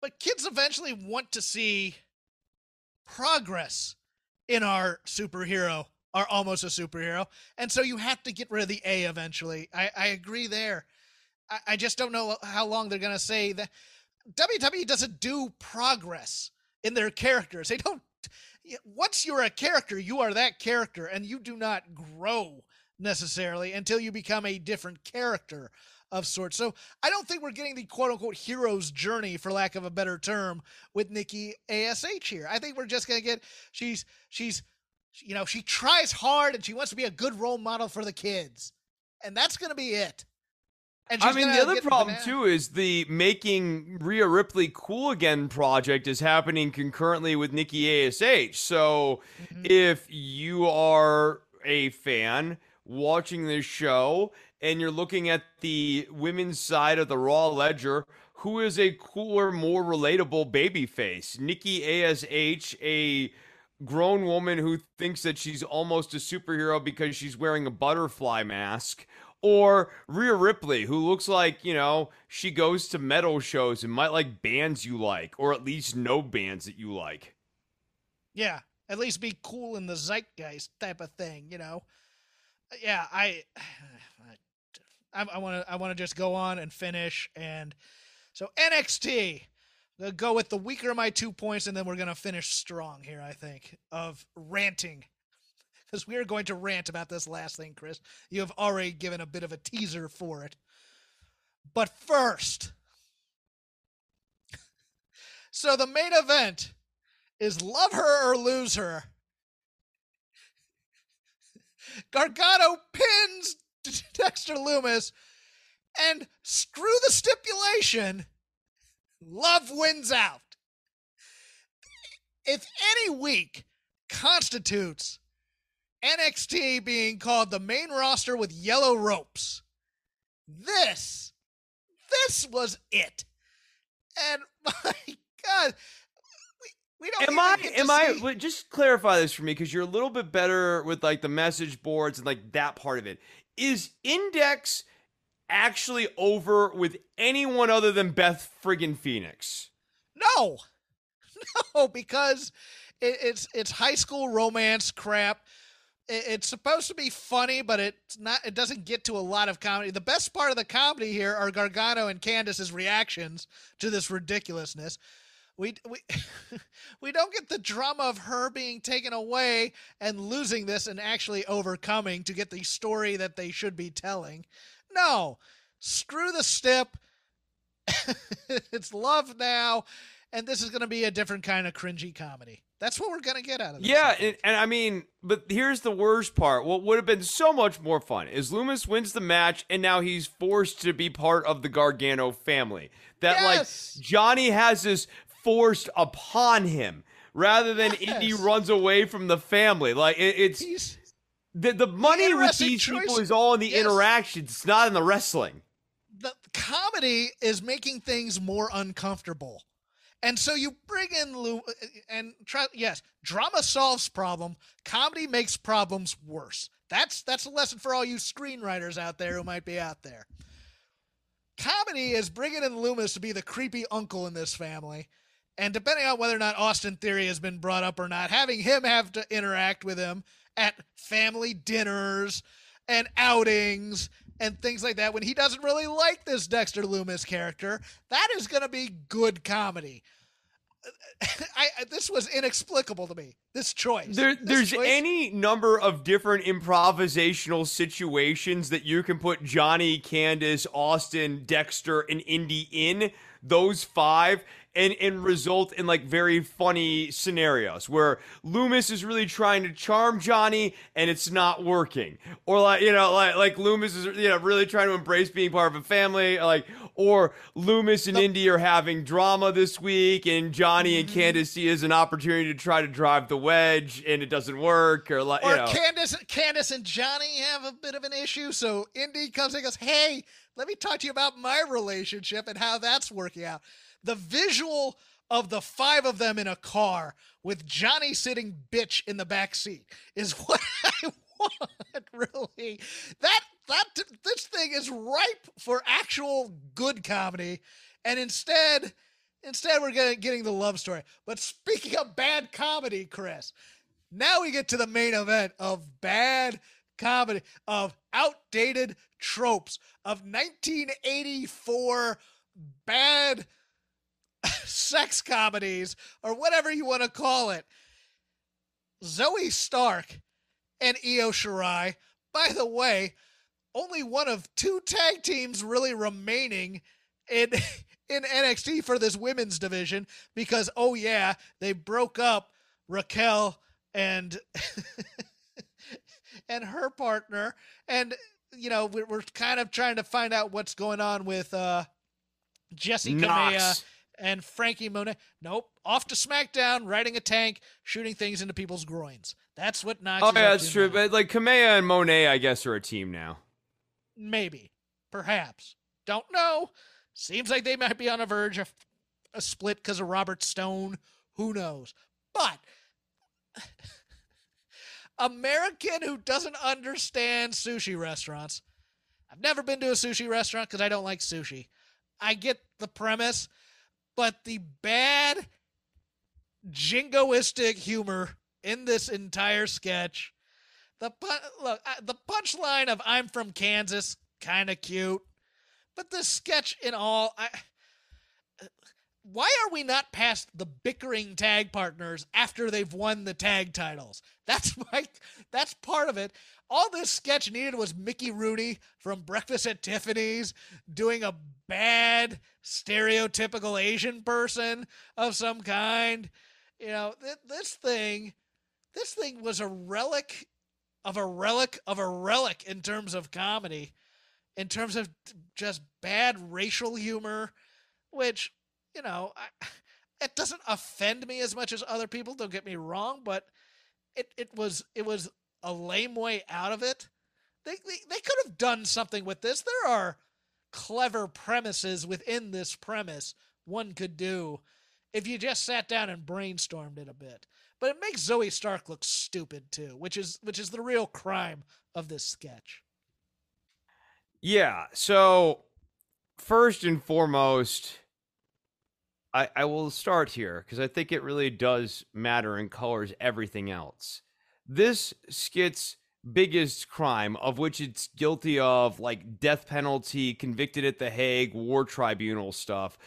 But kids eventually want to see progress in our superhero, our almost a superhero. And so you have to get rid of the A eventually. I, I agree there. I, I just don't know how long they're going to say that. WWE doesn't do progress in their characters. They don't once you're a character, you are that character, and you do not grow necessarily until you become a different character of sorts. So I don't think we're getting the quote unquote hero's journey, for lack of a better term, with Nikki Ash here. I think we're just gonna get she's she's you know she tries hard and she wants to be a good role model for the kids, and that's gonna be it. I mean, the other problem too is the making Rhea Ripley cool again project is happening concurrently with Nikki Ash. So mm-hmm. if you are a fan watching this show and you're looking at the women's side of the Raw ledger, who is a cooler, more relatable babyface? Nikki ASH, a grown woman who thinks that she's almost a superhero because she's wearing a butterfly mask, or Rhea Ripley, who looks like, you know, she goes to metal shows and might like bands you like, or at least know bands that you like. Yeah, at least be cool in the zeitgeist type of thing, you know. Yeah, I, (sighs) I want to, I want to just go on and finish. And so NXT, go with the weaker of my two points, and then we're gonna finish strong here. I think of ranting because we are going to rant about this last thing, Chris. You have already given a bit of a teaser for it. But first, (laughs) so the main event is Love Her or Lose Her. Gargano pins (laughs) Dexter Lumis and screw the stipulation. Love wins out. If any week constitutes NXT being called the main roster with yellow ropes, this, this was it. And (laughs) my God, we don't am I am I just clarify this for me because you're a little bit better with like the message boards and like that part of it. Is Indexter actually over with anyone other than Beth friggin' Phoenix? No, (laughs) no, because it, it's it's high school romance crap. It, it's supposed to be funny, but it's not. It doesn't get to a lot of comedy. The best part of the comedy here are Gargano and Candice's reactions to this ridiculousness we we (laughs) we don't get the drama of her being taken away and losing this and actually overcoming to get the story that they should be telling. No, screw the stip. (laughs) it's love now, and this is going to be a different kind of cringy comedy. That's what we're going to get out of this. Yeah, and, and, I mean, but here's the worst part. What would have been so much more fun is Lumis wins the match, and now he's forced to be part of the Gargano family. That yes! like Johnny has this forced upon him rather than yes. Indi runs away from the family. Like it, it's He's, the the money the with these choice. people is all in the yes. interactions. It's not in the wrestling. The comedy is making things more uncomfortable. And so you bring in Lou and try yes, drama solves problem, comedy makes problems worse. That's that's a lesson for all you screenwriters out there who might be out there. Comedy is bringing in Lumis to be the creepy uncle in this family and depending on whether or not Austin Theory has been brought up or not, having him have to interact with him at family dinners and outings and things like that when he doesn't really like this Dexter Lumis character, that is going to be good comedy. (laughs) I, this was inexplicable to me. This choice. There, this there's choice. any number of different improvisational situations that you can put Johnny, Candice, Austin, Dexter, and Indi in. Those five, and and result in like very funny scenarios where Lumis is really trying to charm Johnny and it's not working, or like you know like like Lumis is you know really trying to embrace being part of a family, like or Lumis and Indi are having drama this week and Johnny and mm-hmm. See as an opportunity to try to drive the wedge and it doesn't work, or like or you know. Candice Candice and Johnny have a bit of an issue, so Indi comes and goes, hey. Let me talk to you about my relationship and how that's working out the visual of the five of them in a car with Johnny sitting bitch in the back seat is (laughs) what I want really. That that this thing is ripe for actual good comedy and instead instead we're getting, getting the love story. But speaking of bad comedy chris now we get to the main event of bad comedy of outdated tropes of 1984 bad sex comedies or whatever you want to call it. Zoey Stark and Io Shirai, by the way, only one of two tag teams really remaining in (laughs) in NXT for this women's division because oh yeah, they broke up Raquel and (laughs) and her partner and you know we're, we're kind of trying to find out what's going on with uh Jessi Kamea and Frankie Monet. Nope, off to SmackDown, riding a tank, shooting things into people's groins. That's what Nox. Oh is yeah, that's true. now. But like Kamea and Monet, I guess, are a team now. Maybe, perhaps, don't know. Seems like they might be on a verge of a split because of Robert Stone. Who knows? But (laughs) American who doesn't understand sushi restaurants. I've never been to a sushi restaurant because I don't like sushi. I get the premise, but the bad jingoistic humor in this entire sketch. The look, the punchline of "I'm from Kansas" kind of cute, but the sketch in all, I. Why are we not past the bickering tag partners after they've won the tag titles? That's (laughs) my, that's part of it. All this sketch needed was Mickey Rooney from Breakfast at Tiffany's doing a bad stereotypical Asian person of some kind. You know, th- this thing, this thing was a relic of a relic of a relic in terms of comedy, in terms of just bad racial humor, which, you know, I, it doesn't offend me as much as other people, don't get me wrong, but it, it was it was a lame way out of it. They, they they could have done something with this. There are clever premises within this premise one could do if you just sat down and brainstormed it a bit. But it makes Zoey Stark look stupid too, which is which is the real crime of this sketch. Yeah. So first and foremost, I I will start here because I think it really does matter and colors everything else. This skit's biggest crime, of which it's guilty of, like death penalty, convicted at the Hague, war tribunal stuff.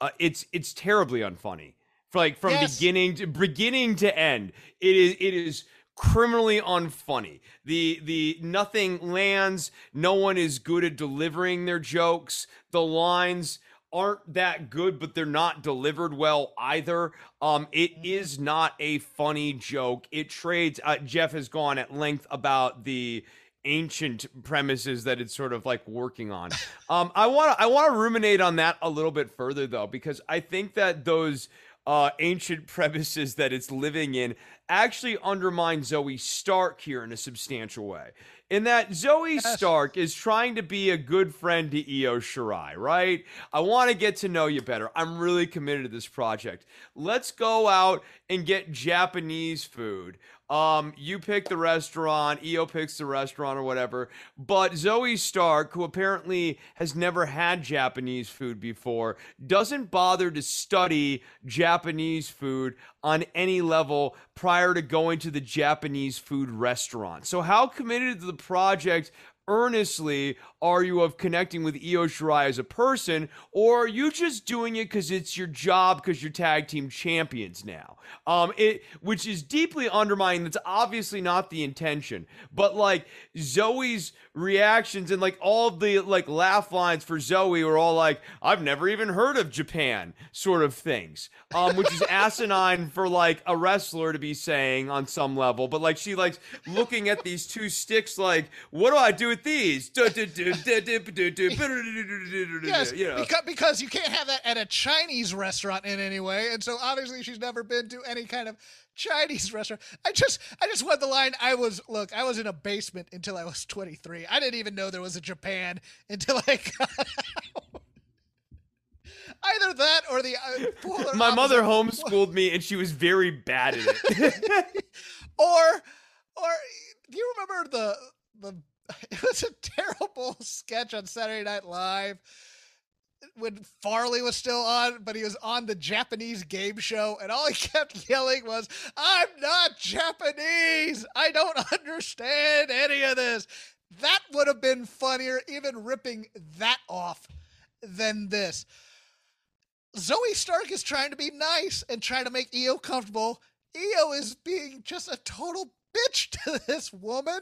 Uh, it's it's terribly unfunny. For like from Yes. beginning to beginning to end, it is it is criminally unfunny. The the nothing lands. No one is good at delivering their jokes. The lines aren't that good, but they're not delivered well either. Um, it is not a funny joke. It trades. Uh, Jeff has gone at length about the ancient premises that it's sort of like working on. (laughs) Um, I want to I want to ruminate on that a little bit further though, because I think that those uh, ancient (laughs) premises that it's living in actually undermine Zoey Stark here in a substantial way. In that Zoey Stark is trying to be a good friend to Io Shirai, right? I want to get to know you better. I'm really committed to this project. Let's go out and get Japanese food. Um, you pick the restaurant, Io picks the restaurant or whatever. But Zoey Stark, who apparently has never had Japanese food before, doesn't bother to study Japanese food on any level prior to going to the Japanese food restaurant. So, how committed to the project earnestly are you of connecting with Io Shirai as a person, or are you just doing it because it's your job because you're tag team champions now? Um, it which is deeply undermining. That's obviously not the intention, but like Zoey's reactions and like all the like laugh lines for Zoey were all like, "I've never even heard of Japan," sort of things, um, which is asinine (laughs) for like a wrestler to be saying on some level. But like she likes looking at these two sticks, like, "What do I do with these?" Yes, you know. because, because you can't have that at a Chinese restaurant in any way, and so obviously she's never been to any kind of Chinese restaurant. I just, I just want the line. I was look, I was in a basement until I was 23. I didn't even know there was a Japan until I got out. Either that or the uh, My mother homeschooled me, and she was very bad at it. or or do you remember the the (laughs) it was a terrible (laughs) sketch on Saturday Night Live when Farley was still on, but he was on the Japanese game show, and all he (laughs) kept yelling was, I'm not Japanese! I don't understand any of this. That would have been funnier, even ripping that off, than this. Zoey Stark is trying to be nice and trying to make Io comfortable. Io is being just a total bitch to this woman.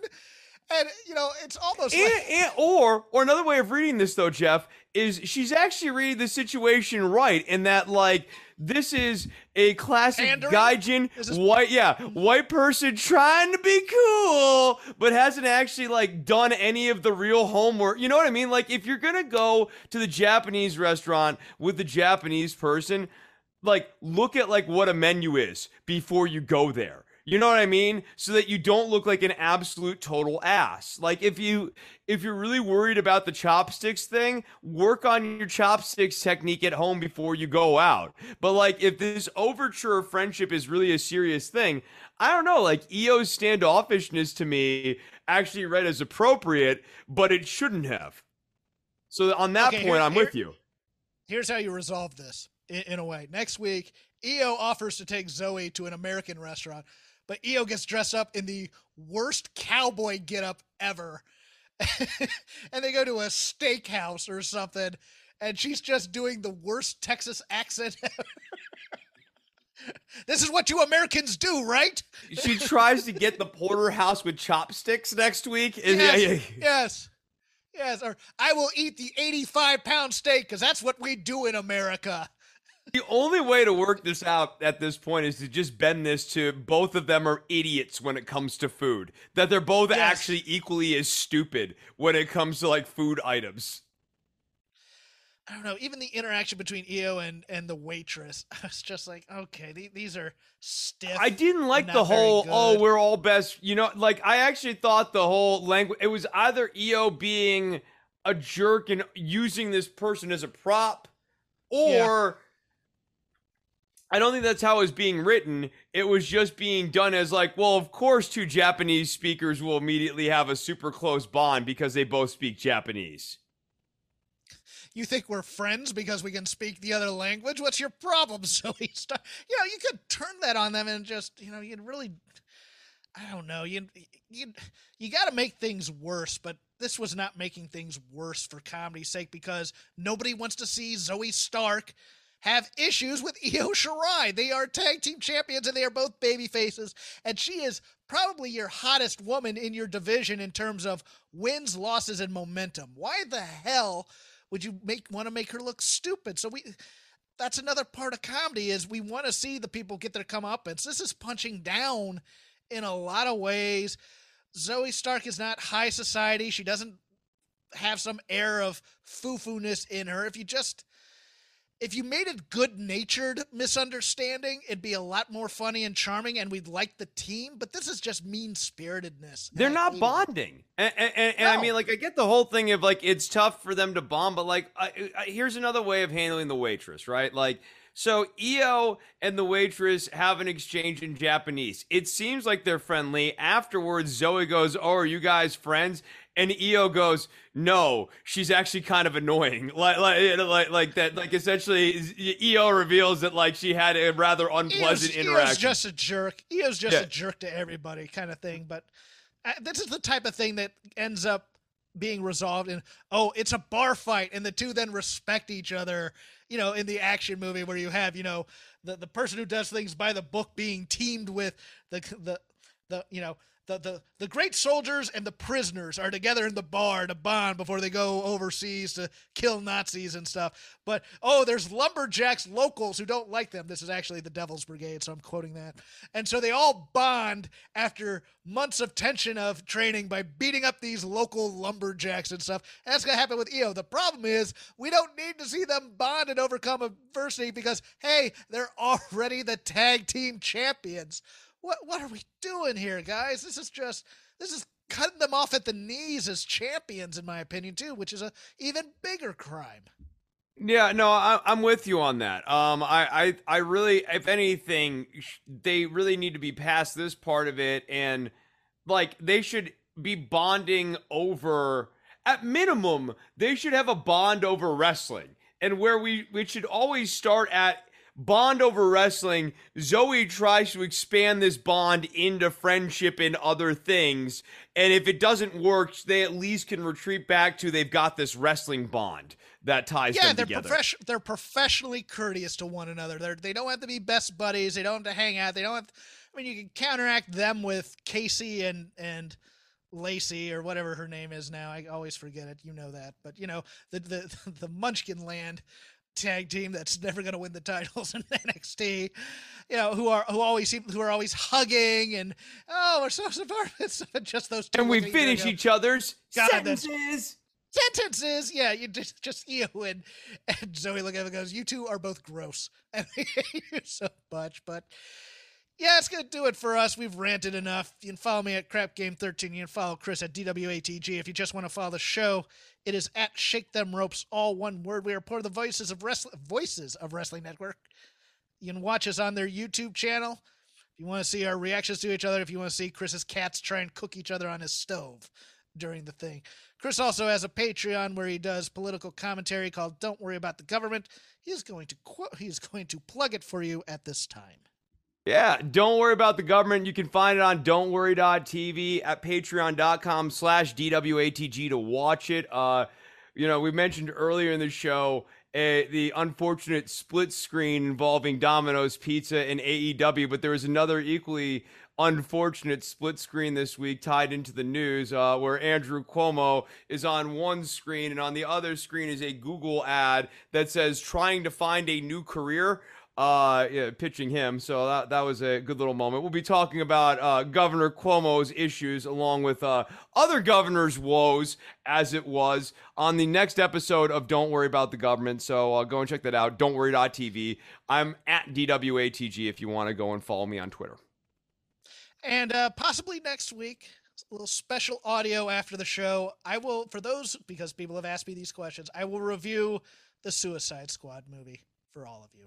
And you know, it's almost and, like and, or or another way of reading this though, Jeff, is she's actually reading the situation right in that like this is a classic Pandering? gaijin is- white yeah white person trying to be cool but hasn't actually like done any of the real homework. You know what i mean? Like if you're gonna go to the japanese restaurant with the japanese person like look at like what a menu is before you go there you know what i mean? So that you don't look like an absolute total ass. Like if you if you're really worried about the chopsticks thing work on your chopsticks technique at home before you go out. But like if this overture of friendship is really a serious thing i don't know like Io's standoffishness to me actually read as appropriate but it shouldn't have. So on that Okay, point here- i'm with you. Here's how you resolve this in, in a way. Next week, Io offers to take Zoey to an American restaurant, but Io gets dressed up in the worst cowboy getup ever. (laughs) and they go to a steakhouse or something, and she's just doing the worst Texas accent ever. (laughs) this is what you Americans do, right? she tries to get the porterhouse with chopsticks next week Yes, yes, yes. Or I will eat the 85 pound steak because that's what we do in America. The only way to work this out at this point is to just bend this to both of them are idiots when it comes to food. That they're both Yes. actually equally as stupid when it comes to like food items. I don't know. Even the interaction between Io and and the waitress, (laughs) I was just like, okay, the- these are stiff. I didn't like the whole oh we're all best. You know, like I actually thought the whole language it was either Io being a jerk and using this person as a prop or I don't think that's how it was being written. It was just being done as like, well, of course two Japanese speakers will immediately have a super close bond because they both speak Japanese. You think we're friends because we can speak the other language? What's your problem, (laughs) Zoey? Star? You know, you could turn that on them and just, you know, you'd really, I don't know, you you you got to make things worse. But this was not making things worse for comedy's sake because nobody wants to see Zoey Stark have issues with (laughs) Io Shirai. They are tag team champions and they are both baby faces. And she is probably your hottest woman in your division in terms of wins, losses, and momentum. Why the hell would you make want to make her look stupid? So we that's another part of comedy is we want to see the people get their comeuppance. This is punching down in a lot of ways. Zoey Stark is not high society. She doesn't have some air of foo-foo-ness in her. If you just if you made it good natured misunderstanding, it'd be a lot more funny and charming and we'd like the team. But this is just mean spiritedness. They're not bonding, and, and, and, and I mean, like, I get the whole thing of like it's tough for them to bond, but like, I, I, here's another way of handling the waitress, right? Like, so Io and the waitress have an exchange in Japanese. It seems like they're friendly. Afterwards, Zoey goes, "Oh, are you guys friends?" And Io goes, "No, she's actually kind of annoying." (laughs) Like, like, like, like that. Like, essentially, Io reveals that like she had a rather unpleasant Io's, interaction. Io's just a jerk. Io's just Yeah. a jerk to everybody, kind of thing. But uh, this is the type of thing that ends up being resolved in oh, it's a bar fight, and the two then respect each other. You know, in the action movie where you have you know the the person who does things by the book being teamed with the the the you know. The, the, the great soldiers and the prisoners are together in the bar to bond before they go overseas to kill Nazis and stuff. But oh, there's lumberjacks locals who don't like them. This is actually the Devil's Brigade, so I'm quoting that. And so they all bond after months of tension of training by beating up these local lumberjacks and stuff. And that's gonna happen with Io. The problem is we don't need to see them bond and overcome adversity because hey, they're (laughs) already the tag team champions. What what are we doing here, guys? This is just this is cutting them off at the knees as champions, in my opinion, too, which is a even bigger crime. Yeah, no, I, I'm with you on that. Um, I, I, I really, if anything, they really need to be past this part of it, and like they should be bonding over. At minimum, they should have a bond over wrestling, and where we we should always start at bond over wrestling. Zoe tries to expand this bond into friendship and other things, and if it doesn't work, they at least can retreat back to they've got this wrestling bond that ties yeah, them they're together. They're professionally courteous to one another. They're they don't have to be best buddies. They don't have to hang out. They don't have. I mean, you can counteract them with Casey and and Lacey or whatever her name is now. I always forget it. You know that, but you know the the (laughs) the Munchkin Land tag team that's never going to win the titles in (laughs) NXT. You know who are who always seem who are always hugging and oh we're so supportive. (laughs) It's just those two. And we finish each other's God, sentences. sentences. Yeah, you just just you and and Zoey look at him and goes, "You two are both gross, (laughs) and we hate you so much." But yeah, it's gonna do it for us. We've ranted enough. You can follow me at Crap Game Thirteen. You can follow Chris at DWATG. If you just want to follow the show, it is at Shake Them Ropes, all one word. We are part of the Voices of Wrestling Voices of Wrestling Network. You can watch us on their YouTube channel. If you want to see our reactions to each other, if you want to see Chris's cats try and cook each other on his stove during the thing. Chris also has a Patreon where he does political commentary called "Don't Worry About the Government." He is going to qu- he is going to plug it for you at this time. Yeah, don't worry about the government. You can find it on don'tworry.tv at patreon.com slash DWATG to watch it. Uh, you know, we mentioned earlier in the show uh, the unfortunate split screen involving Domino's Pizza and AEW, but there was another equally unfortunate split screen this week tied into the news uh, where Andrew Cuomo is on one screen and on the other screen is a Google ad that says trying to find a new career uh yeah, pitching him. So that that was a good little moment. We'll be talking about uh governor cuomo's issues along with uh other governors woes as it was on the next episode of don't worry about the government. So uh, go and check that out. Don't worry.tv i'm at dwatg if you want to go and follow me on twitter. And uh, possibly next week, a little special audio after the show. I will, for those, because people have asked me these questions, I will review the Suicide Squad movie for all of you.